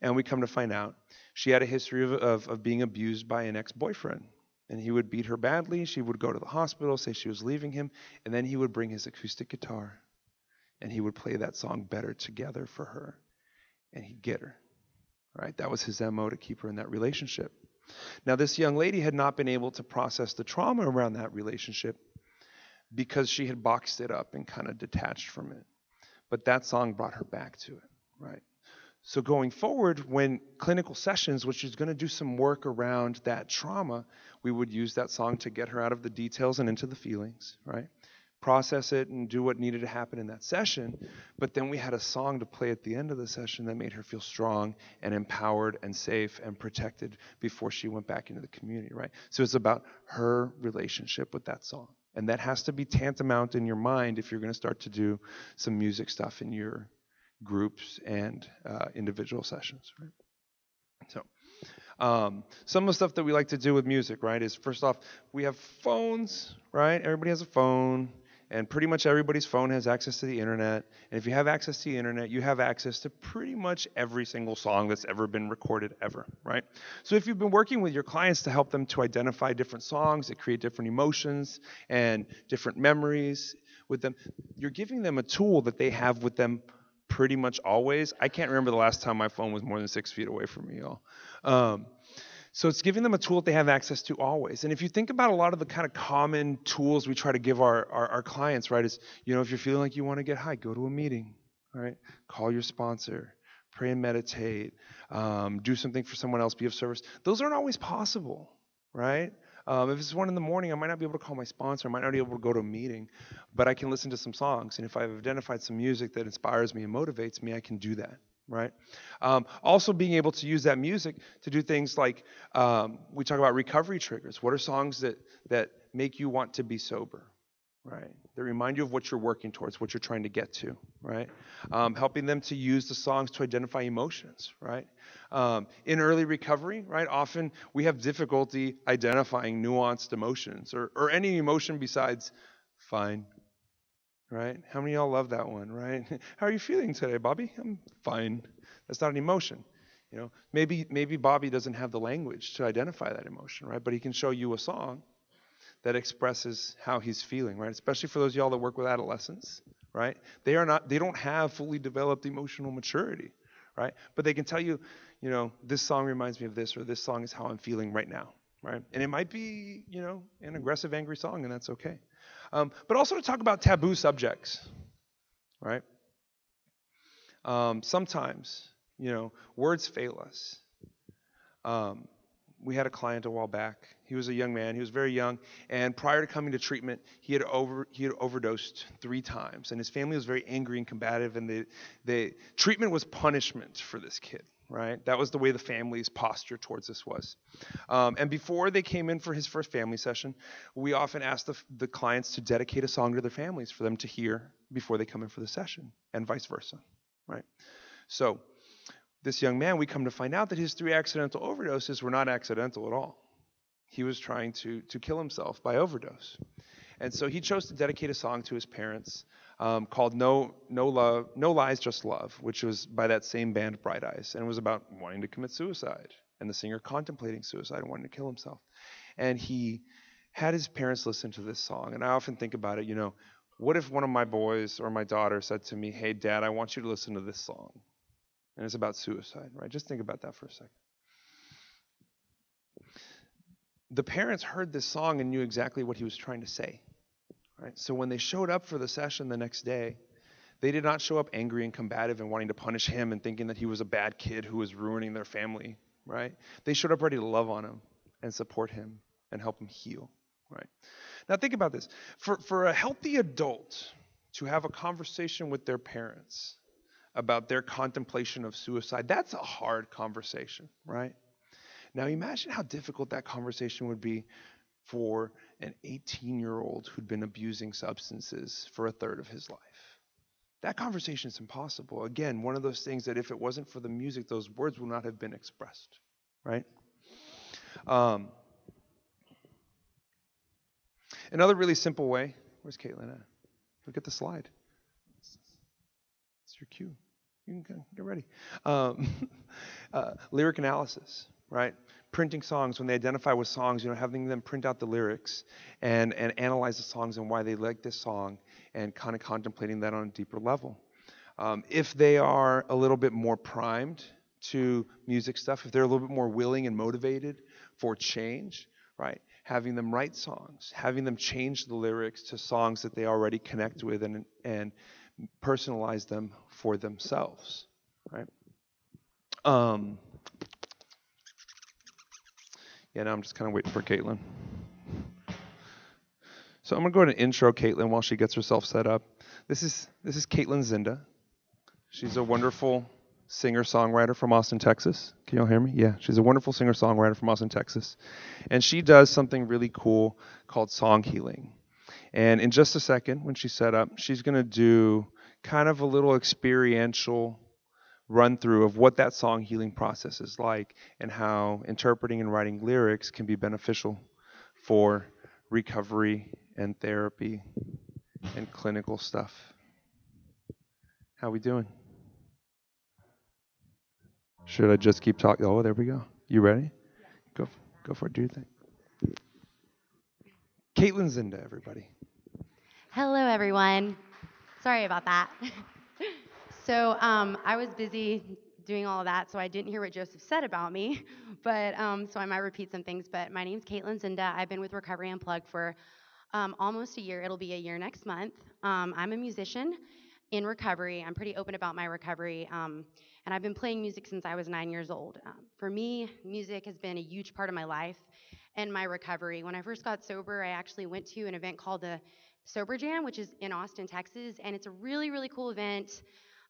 and we come to find out she had a history of, of, of being abused by an ex boyfriend. And he would beat her badly. She would go to the hospital, say she was leaving him, and then he would bring his acoustic guitar and he would play that song better together for her. And he'd get her. Right? That was his MO to keep her in that relationship. Now, this young lady had not been able to process the trauma around that relationship because she had boxed it up and kind of detached from it. But that song brought her back to it, right? So going forward, when clinical sessions, which is going to do some work around that trauma, we would use that song to get her out of the details and into the feelings, right? Process it and do what needed to happen in that session. But then we had a song to play at the end of the session that made her feel strong and empowered and safe and protected before she went back into the community, right? So it's about her relationship with that song. And that has to be tantamount in your mind if you're going to start to do some music stuff in your groups and uh, individual sessions. Right? So, um, some of the stuff that we like to do with music, right, is first off, we have phones, right? Everybody has a phone, and pretty much everybody's phone has access to the internet. And if you have access to the internet, you have access to pretty much every single song that's ever been recorded ever, right? So if you've been working with your clients to help them to identify different songs that create different emotions and different memories with them, you're giving them a tool that they have with them pretty much always. I can't remember the last time my phone was more than six feet away from me, y'all. Um, so it's giving them a tool that they have access to always. And if you think about a lot of the kind of common tools we try to give our, our, our clients, right, is, you know, if you're feeling like you want to get high, go to a meeting, right? Call your sponsor, pray and meditate, um, do something for someone else, be of service. Those aren't always possible, right? Um, if it's one in the morning, I might not be able to call my sponsor. I might not be able to go to a meeting, but I can listen to some songs. And if I've identified some music that inspires me and motivates me, I can do that. Right. Um, also, being able to use that music to do things like um, we talk about recovery triggers. What are songs that that make you want to be sober? right? That remind you of what you're working towards, what you're trying to get to, right? Um, helping them to use the songs to identify emotions, right? Um, in early recovery, right, often we have difficulty identifying nuanced emotions or, or any emotion besides fine, right? How many of y'all love that one, right? How are you feeling today, Bobby? I'm fine. That's not an emotion. You know, maybe maybe Bobby doesn't have the language to identify that emotion, right? But he can show you a song that expresses how he's feeling, right? Especially for those y'all that work with adolescents, right? They are not they don't have fully developed emotional maturity, right? But they can tell you, you know, this song reminds me of this or this song is how I'm feeling right now, right? And it might be, you know, an aggressive angry song and that's okay. Um, but also to talk about taboo subjects, right? Um, sometimes, you know, words fail us. Um, we had a client a while back. He was a young man. He was very young, and prior to coming to treatment, he had over he had overdosed three times, and his family was very angry and combative. And the the treatment was punishment for this kid. Right, that was the way the family's posture towards this was. Um, and before they came in for his first family session, we often asked the, the clients to dedicate a song to their families for them to hear before they come in for the session, and vice versa. Right, so this young man, we come to find out that his three accidental overdoses were not accidental at all. He was trying to, to kill himself by overdose. And so he chose to dedicate a song to his parents um, called no, no, Love, no Lies, Just Love, which was by that same band, Bright Eyes. And it was about wanting to commit suicide and the singer contemplating suicide and wanting to kill himself. And he had his parents listen to this song. And I often think about it, you know, what if one of my boys or my daughter said to me, Hey, dad, I want you to listen to this song? and it's about suicide, right? Just think about that for a second. The parents heard this song and knew exactly what he was trying to say, right? So when they showed up for the session the next day, they did not show up angry and combative and wanting to punish him and thinking that he was a bad kid who was ruining their family, right? They showed up ready to love on him and support him and help him heal, right? Now think about this. For, for a healthy adult to have a conversation with their parents about their contemplation of suicide. That's a hard conversation, right? Now imagine how difficult that conversation would be for an 18 year old who'd been abusing substances for a third of his life. That conversation is impossible. Again, one of those things that if it wasn't for the music, those words would not have been expressed, right? Um, another really simple way. Where's Caitlin at? Look at the slide. It's your cue. You can get ready. Um, uh, lyric analysis, right? Printing songs when they identify with songs, you know, having them print out the lyrics and and analyze the songs and why they like this song, and kind of contemplating that on a deeper level. Um, if they are a little bit more primed to music stuff, if they're a little bit more willing and motivated for change, right? Having them write songs, having them change the lyrics to songs that they already connect with and and personalize them for themselves, right? Um, yeah, now I'm just kind of waiting for Caitlin. So I'm gonna go ahead and intro Caitlin while she gets herself set up. This is this is Caitlin Zinda. She's a wonderful singer-songwriter from Austin, Texas. Can y'all hear me? Yeah, she's a wonderful singer-songwriter from Austin, Texas, and she does something really cool called song healing. And in just a second, when she's set up, she's gonna do kind of a little experiential run through of what that song healing process is like and how interpreting and writing lyrics can be beneficial for recovery and therapy and clinical stuff. How we doing? Should I just keep talking? Oh, there we go. You ready? Go, go for it. Do your thing. Caitlin Zinda, everybody. Hello, everyone. Sorry about that. so um, I was busy doing all that, so I didn't hear what Joseph said about me. But um, so I might repeat some things. But my name's Caitlin Zinda. I've been with Recovery Unplugged for um, almost a year. It'll be a year next month. Um, I'm a musician in recovery. I'm pretty open about my recovery. Um, and I've been playing music since I was nine years old. Um, for me, music has been a huge part of my life and my recovery. When I first got sober, I actually went to an event called the Sober Jam, which is in Austin, Texas, and it's a really, really cool event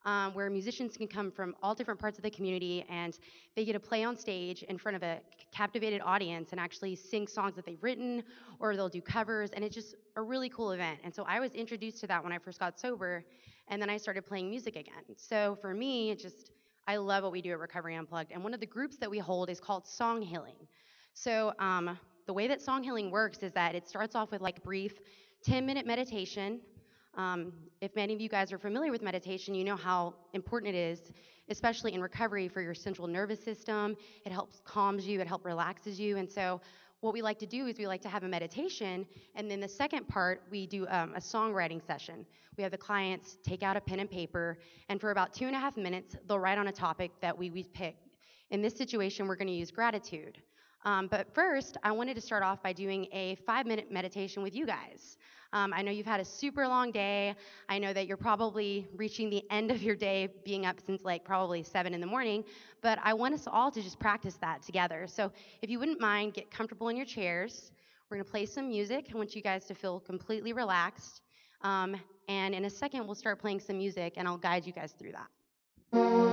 um, where musicians can come from all different parts of the community and they get to play on stage in front of a captivated audience and actually sing songs that they've written or they'll do covers, and it's just a really cool event. And so I was introduced to that when I first got sober, and then I started playing music again. So for me, it just I love what we do at Recovery Unplugged, and one of the groups that we hold is called Song Healing. So um, the way that song healing works is that it starts off with like brief 10 minute meditation. Um, if many of you guys are familiar with meditation, you know how important it is, especially in recovery, for your central nervous system. It helps calms you, it helps relaxes you. And so, what we like to do is we like to have a meditation, and then the second part, we do um, a songwriting session. We have the clients take out a pen and paper, and for about two and a half minutes, they'll write on a topic that we, we pick. In this situation, we're going to use gratitude. Um, but first, I wanted to start off by doing a five minute meditation with you guys. Um, I know you've had a super long day. I know that you're probably reaching the end of your day, being up since like probably 7 in the morning. But I want us all to just practice that together. So if you wouldn't mind, get comfortable in your chairs. We're going to play some music. I want you guys to feel completely relaxed. Um, and in a second, we'll start playing some music, and I'll guide you guys through that.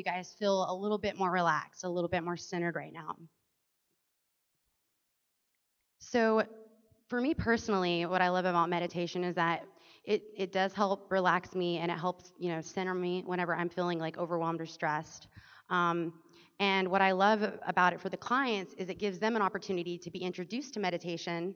You guys feel a little bit more relaxed, a little bit more centered right now. So, for me personally, what I love about meditation is that it, it does help relax me and it helps, you know, center me whenever I'm feeling like overwhelmed or stressed. Um, and what I love about it for the clients is it gives them an opportunity to be introduced to meditation,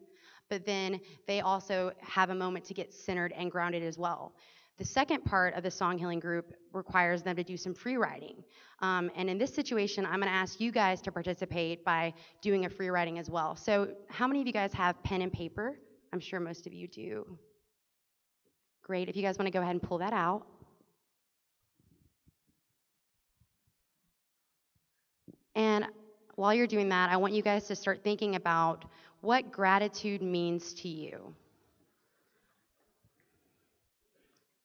but then they also have a moment to get centered and grounded as well. The second part of the song healing group requires them to do some free writing. Um, and in this situation, I'm going to ask you guys to participate by doing a free writing as well. So, how many of you guys have pen and paper? I'm sure most of you do. Great. If you guys want to go ahead and pull that out. And while you're doing that, I want you guys to start thinking about what gratitude means to you.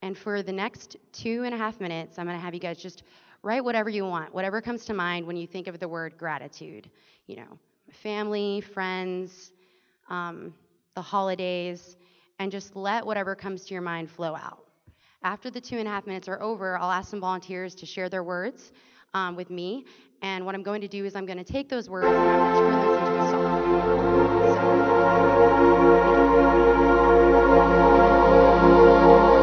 And for the next two and a half minutes, I'm going to have you guys just write whatever you want, whatever comes to mind when you think of the word gratitude. You know, family, friends, um, the holidays, and just let whatever comes to your mind flow out. After the two and a half minutes are over, I'll ask some volunteers to share their words um, with me. And what I'm going to do is I'm going to take those words and I'm going to turn those into a song. So.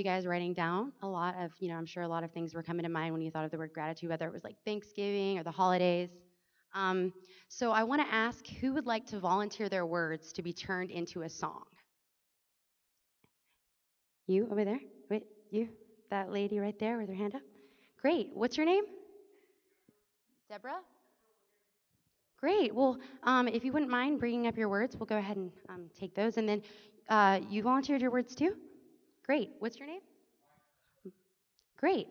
You guys writing down a lot of, you know, I'm sure a lot of things were coming to mind when you thought of the word gratitude, whether it was like Thanksgiving or the holidays. Um, so I want to ask who would like to volunteer their words to be turned into a song? You over there? Wait, you? That lady right there with her hand up? Great. What's your name? Deborah? Great. Well, um, if you wouldn't mind bringing up your words, we'll go ahead and um, take those. And then uh, you volunteered your words too? Great. What's your name? Great.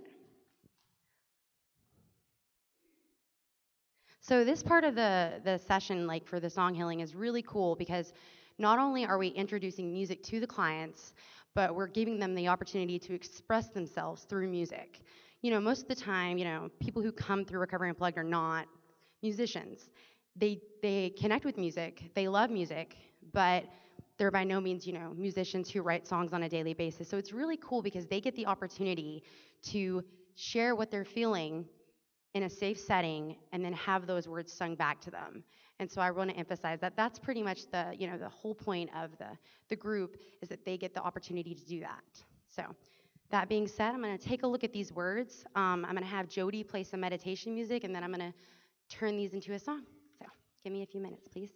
So this part of the the session like for the song healing is really cool because not only are we introducing music to the clients, but we're giving them the opportunity to express themselves through music. You know, most of the time, you know, people who come through Recovery Unplugged are not musicians. They they connect with music, they love music, but they're by no means, you know, musicians who write songs on a daily basis. So it's really cool because they get the opportunity to share what they're feeling in a safe setting and then have those words sung back to them. And so I want to emphasize that that's pretty much the, you know, the whole point of the, the group is that they get the opportunity to do that. So that being said, I'm going to take a look at these words. Um, I'm going to have Jody play some meditation music, and then I'm going to turn these into a song. So give me a few minutes, please.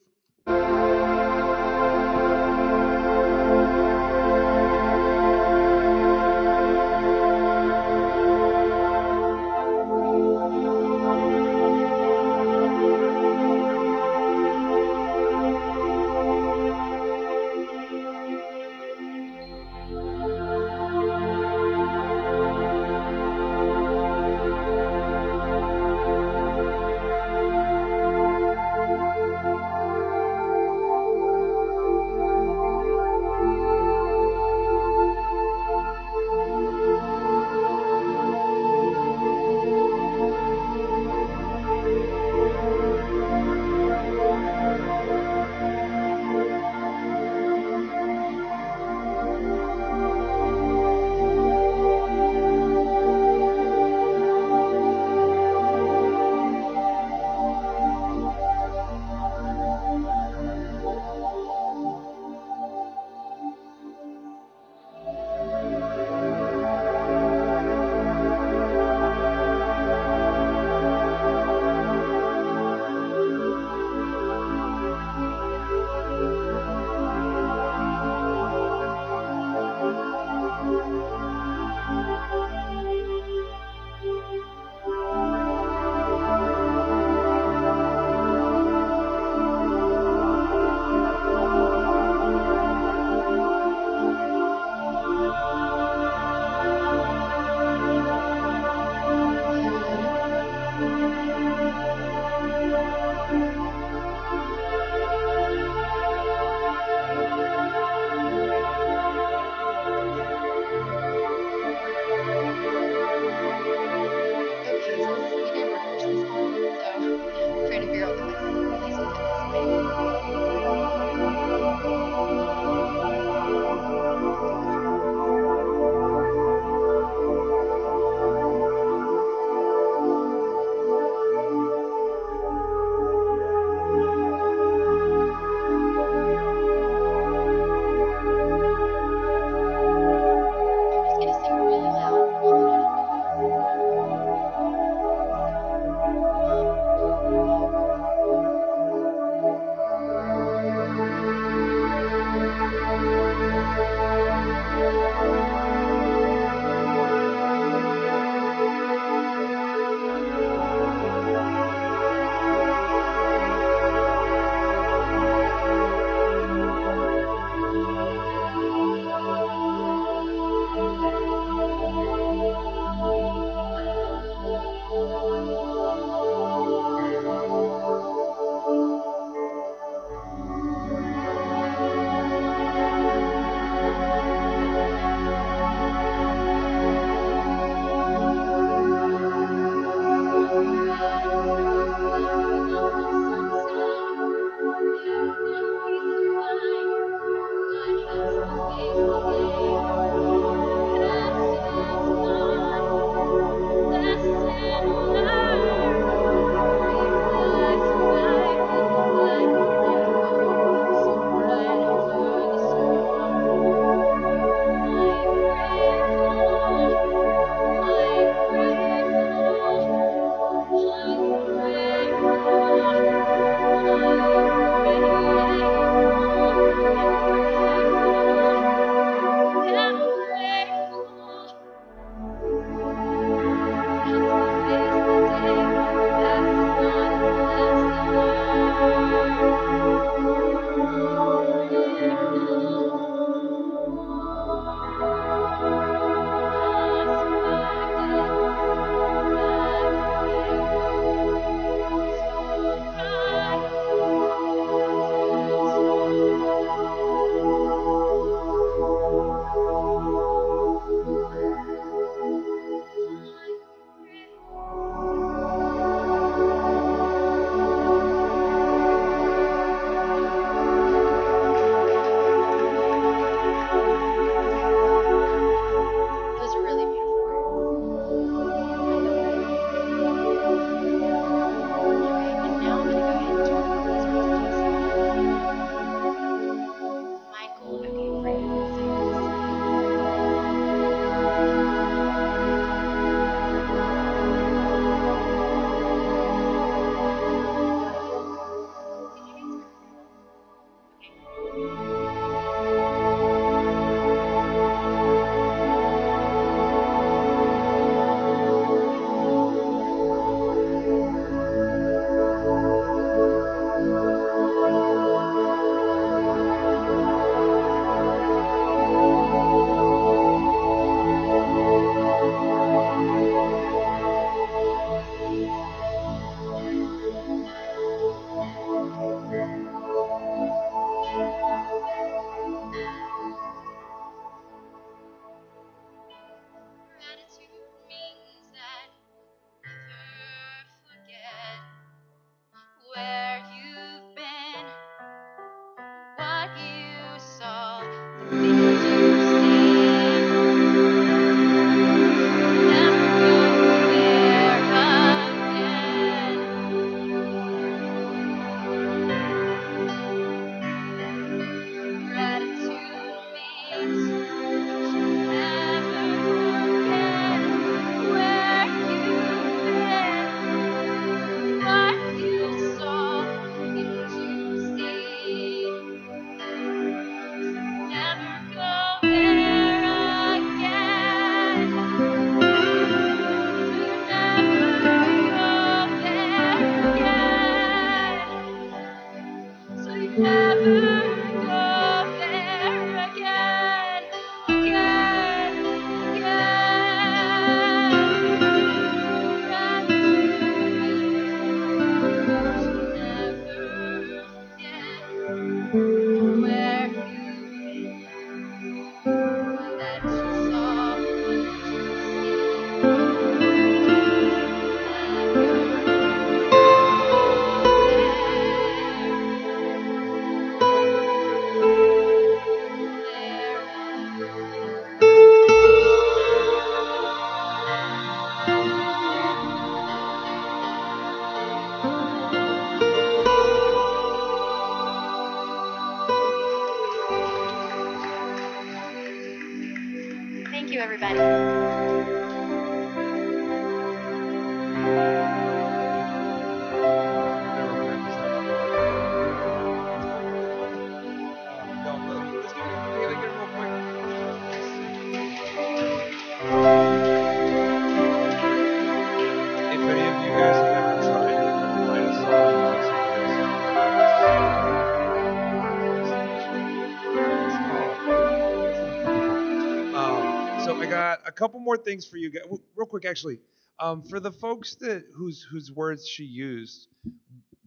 Couple more things for you guys. Real quick, actually, um, for the folks that whose whose words she used,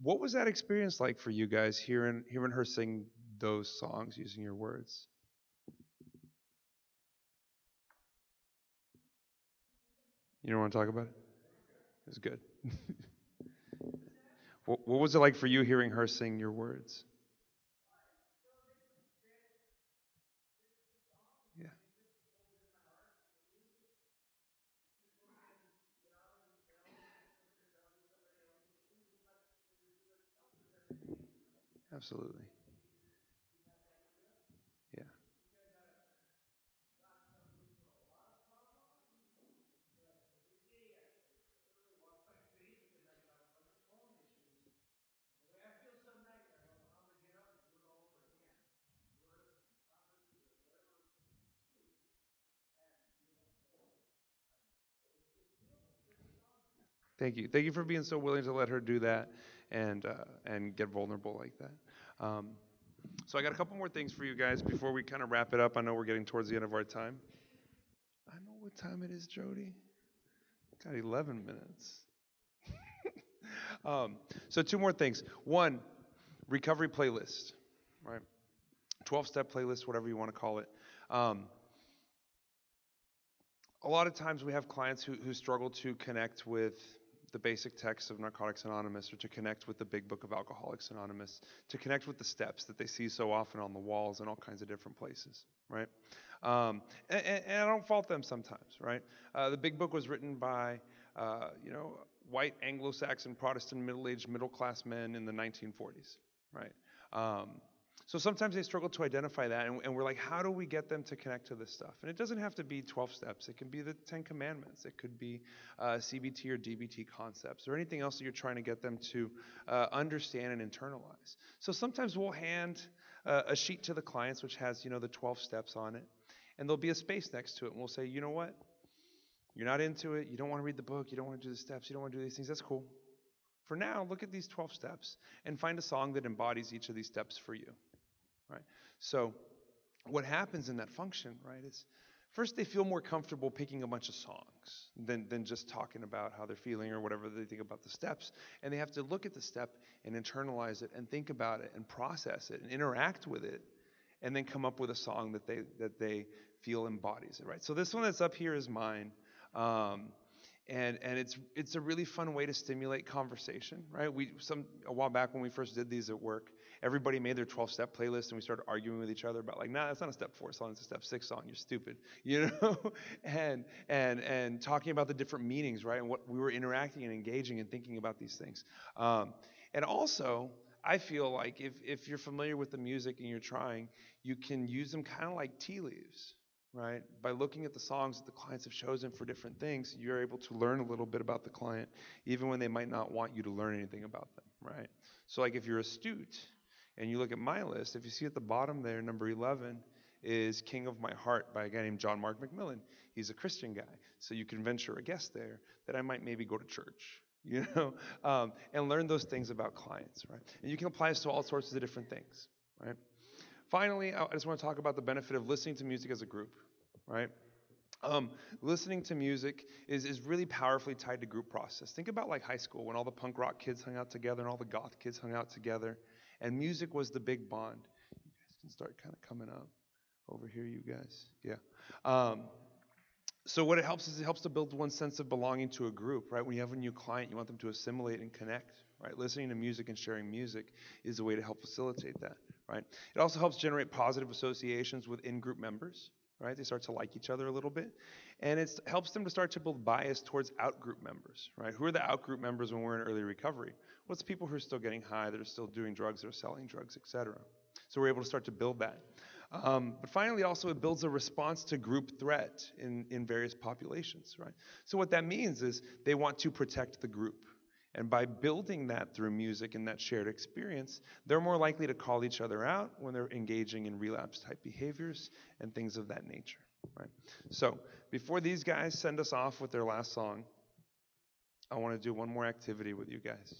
what was that experience like for you guys hearing hearing her sing those songs using your words? You don't want to talk about it? It was good. what, what was it like for you hearing her sing your words? Yeah. Absolutely. Yeah. Thank you. Thank you for being so willing to let her do that and uh, and get vulnerable like that. Um, so I got a couple more things for you guys before we kind of wrap it up. I know we're getting towards the end of our time. I know what time it is, Jody. Got 11 minutes. um, so two more things. One, recovery playlist, right? 12-step playlist, whatever you want to call it. Um, a lot of times we have clients who, who struggle to connect with the basic text of Narcotics Anonymous or to connect with the big book of Alcoholics Anonymous, to connect with the steps that they see so often on the walls in all kinds of different places, right? Um, and, and, I don't fault them sometimes, right? Uh, the big book was written by, uh, you know, white Anglo-Saxon Protestant middle-aged middle-class men in the 1940s, right? Um, so sometimes they struggle to identify that, and, and, we're like, how do we get them to connect to this stuff? And it doesn't have to be 12 steps. It can be the 10 commandments. It could be uh, CBT or DBT concepts or anything else that you're trying to get them to uh, understand and internalize. So sometimes we'll hand uh, a sheet to the clients which has, you know, the 12 steps on it, and there'll be a space next to it, and we'll say, you know what? You're not into it. You don't want to read the book. You don't want to do the steps. You don't want to do these things. That's cool. For now, look at these 12 steps and find a song that embodies each of these steps for you right? So what happens in that function, right, is first they feel more comfortable picking a bunch of songs than, than just talking about how they're feeling or whatever they think about the steps. And they have to look at the step and internalize it and think about it and process it and interact with it and then come up with a song that they that they feel embodies it, right? So this one that's up here is mine. Um, and and it's it's a really fun way to stimulate conversation, right? We some a while back when we first did these at work, everybody made their 12 step playlist and we started arguing with each other about like, nah, that's not a step four song, it's a step six song. You're stupid, you know? and and and talking about the different meanings, right? And what we were interacting and engaging and thinking about these things. Um, and also, I feel like if if you're familiar with the music and you're trying, you can use them kind of like tea leaves, right? By looking at the songs that the clients have chosen for different things, you're able to learn a little bit about the client, even when they might not want you to learn anything about them, right? So, like if you're astute and you look at my list, if you see at the bottom there, number 11 is King of My Heart by a guy named John Mark McMillan. He's a Christian guy, so you can venture a guess there that I might maybe go to church, you know, um, and learn those things about clients, right? And you can apply this to all sorts of different things, right? Finally, I just want to talk about the benefit of listening to music as a group, right? Um, listening to music is, is really powerfully tied to group process. Think about like high school when all the punk rock kids hung out together and all the goth kids hung out together, and music was the big bond. You guys can start kind of coming up over here, you guys. Yeah. Um, so what it helps is it helps to build one sense of belonging to a group, right? When you have a new client, you want them to assimilate and connect, right? Listening to music and sharing music is a way to help facilitate that, right? It also helps generate positive associations with in-group members, right? They start to like each other a little bit, and it helps them to start to build bias towards out-group members, right? Who are the out-group members when we're in early recovery? What's the people who are still getting high, that are still doing drugs, that are selling drugs, etc. So we're able to start to build that. Um, but finally, also, it builds a response to group threat in, in various populations, right? So, what that means is they want to protect the group. And by building that through music and that shared experience, they're more likely to call each other out when they're engaging in relapse type behaviors and things of that nature, right? So, before these guys send us off with their last song, I want to do one more activity with you guys.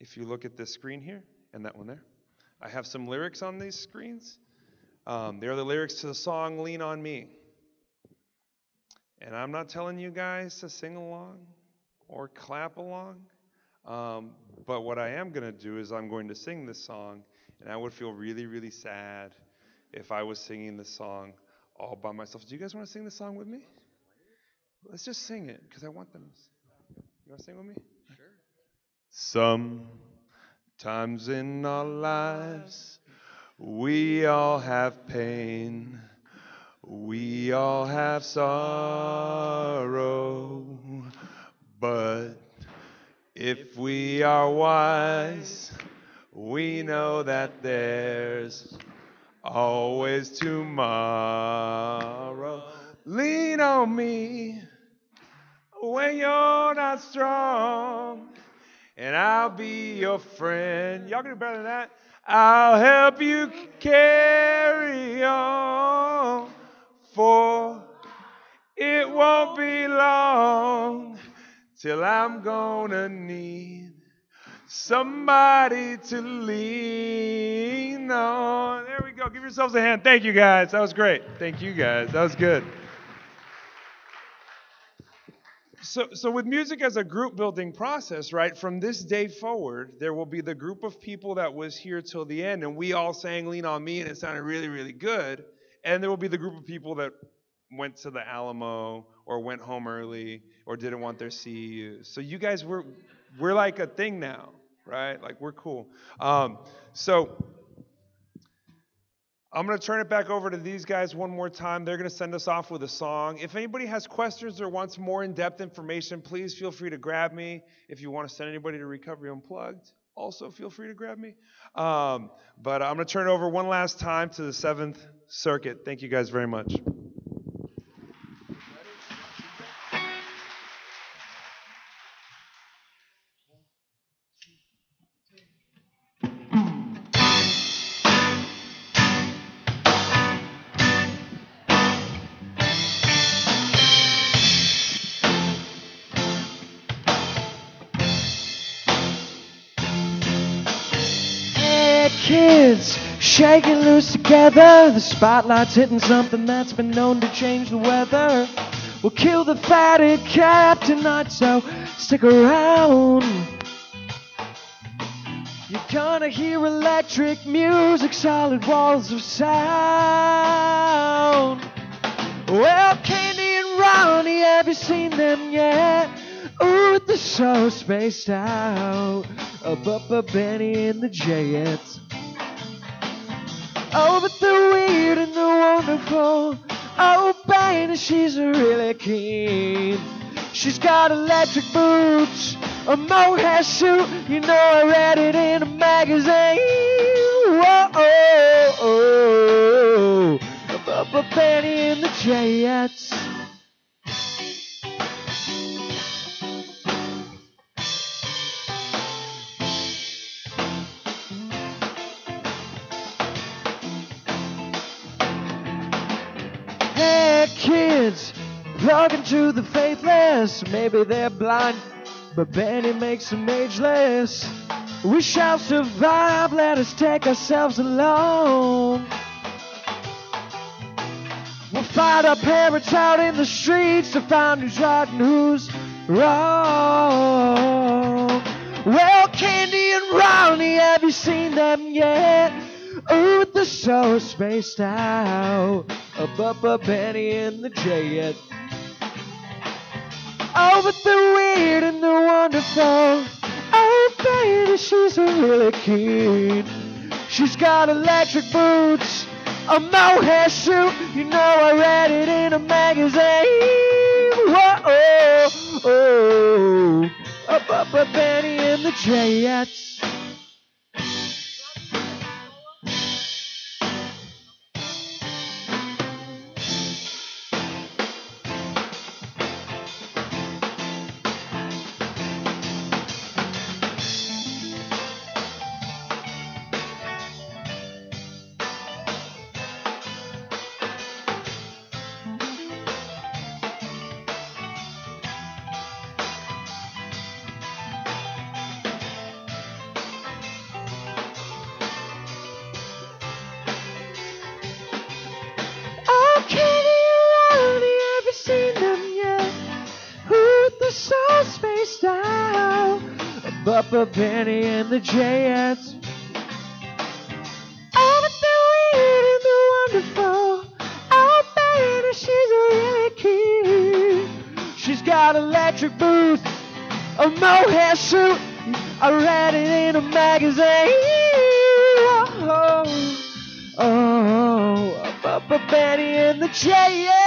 If you look at this screen here and that one there, I have some lyrics on these screens. Um, they're the lyrics to the song Lean on Me. And I'm not telling you guys to sing along or clap along. Um, but what I am going to do is I'm going to sing this song, and I would feel really, really sad if I was singing this song all by myself. Do you guys want to sing this song with me? Let's just sing it because I want them. You want to sing with me? Sure. Sometimes in our lives, we all have pain. We all have sorrow. But if we are wise, we know that there's always tomorrow. Lean on me when you're not strong, and I'll be your friend. Y'all can do better than that. I'll help you carry on, for it won't be long till I'm gonna need somebody to lean on. There we go. Give yourselves a hand. Thank you guys. That was great. Thank you guys. That was good. So, so with music as a group building process, right, from this day forward, there will be the group of people that was here till the end, and we all sang Lean on Me, and it sounded really, really good. And there will be the group of people that went to the Alamo or went home early or didn't want their CEUs. So you guys, we're, we're like a thing now, right? Like we're cool. Um, so I'm going to turn it back over to these guys one more time. They're going to send us off with a song. If anybody has questions or wants more in depth information, please feel free to grab me. If you want to send anybody to Recovery Unplugged, also feel free to grab me. Um, but I'm going to turn it over one last time to the Seventh Circuit. Thank you guys very much. Together. The spotlight's hitting something that's been known to change the weather. We'll kill the fatty cat tonight, so stick around. You're gonna hear electric music, solid walls of sound. Well, Candy and Ronnie, have you seen them yet? Ooh, they're so spaced out. Uh, Bubba Benny and the Jets. Oh, but they're weird and they're wonderful. Oh, Benny, she's really keen. She's got electric boots, a mohair suit. You know, I read it in a magazine. Whoa, oh, oh, oh. Benny and the Jets. Talking to the faithless. Maybe they're blind, but Benny makes them ageless. We shall survive, let us take ourselves along. We'll fight our parents out in the streets to find who's right and who's wrong. Well, Candy and Ronnie, have you seen them yet? Oh, they're so spaced out. Up, up, up, Benny and the Jet. Oh, but they're weird and they're wonderful. Oh, baby, she's a really keen. She's got electric boots, a mohair suit. You know I read it in a magazine. Whoa, oh, oh. Up, up, up, Benny and the Jets. The Jets. Oh, but they're weird and they're wonderful. Oh, baby, she's a really keen. She's got electric boots, a mohair suit. I read it in a magazine. Oh, oh, Bubba Benny and the Jets.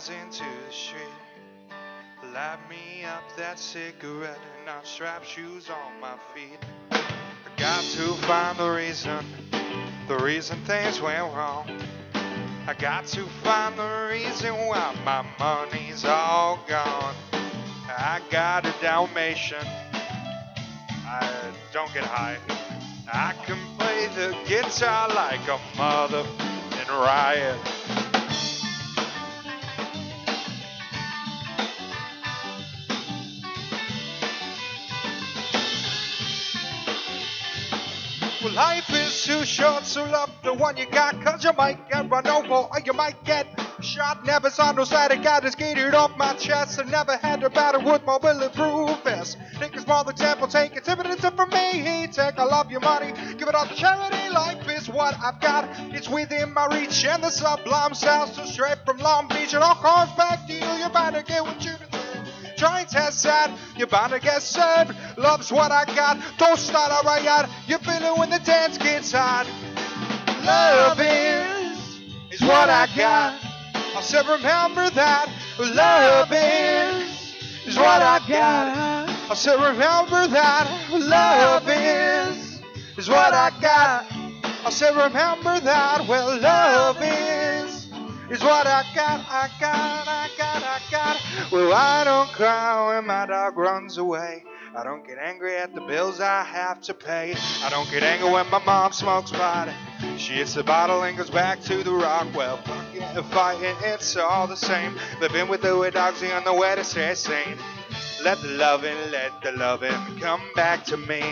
Rising to the street. Light me up that cigarette and I'll strap shoes on my feet. I got to find the reason, the reason things went wrong. I got to find the reason why my money's all gone. I got a Dalmatian. I don't get high. I can play the guitar like a mother in riot. Life is too short, so love the one you got, cause you might get run over or you might get shot. Never saw no static, got it skated off my chest. I never had to battle with my bulletproof vest. It's more the temple, take it, evidence from me. Take all of your money, give it all to charity. Life is what I've got, it's within my reach. And the sublime sounds so straight from Long Beach. It all comes back to you, bound to get what you and test that, you're bound to get served. Love's what I got, don't start a riot. You feel it when the dance gets hot. Love is, is what I got. I said remember that. Love is, is what I got. I said remember that. Love is, is what I got. I said remember that. Well, love is, is what I got. I got, I got, I got. Well, I don't cry when my dog runs away. I don't get angry at the bills I have to pay. I don't get angry when my mom smokes pot. She hits the bottle and goes back to the rock. Well, fucking and fighting, it's all the same. Living with the way dogs on the way to stay sane. Let the loving, let the loving come back to me.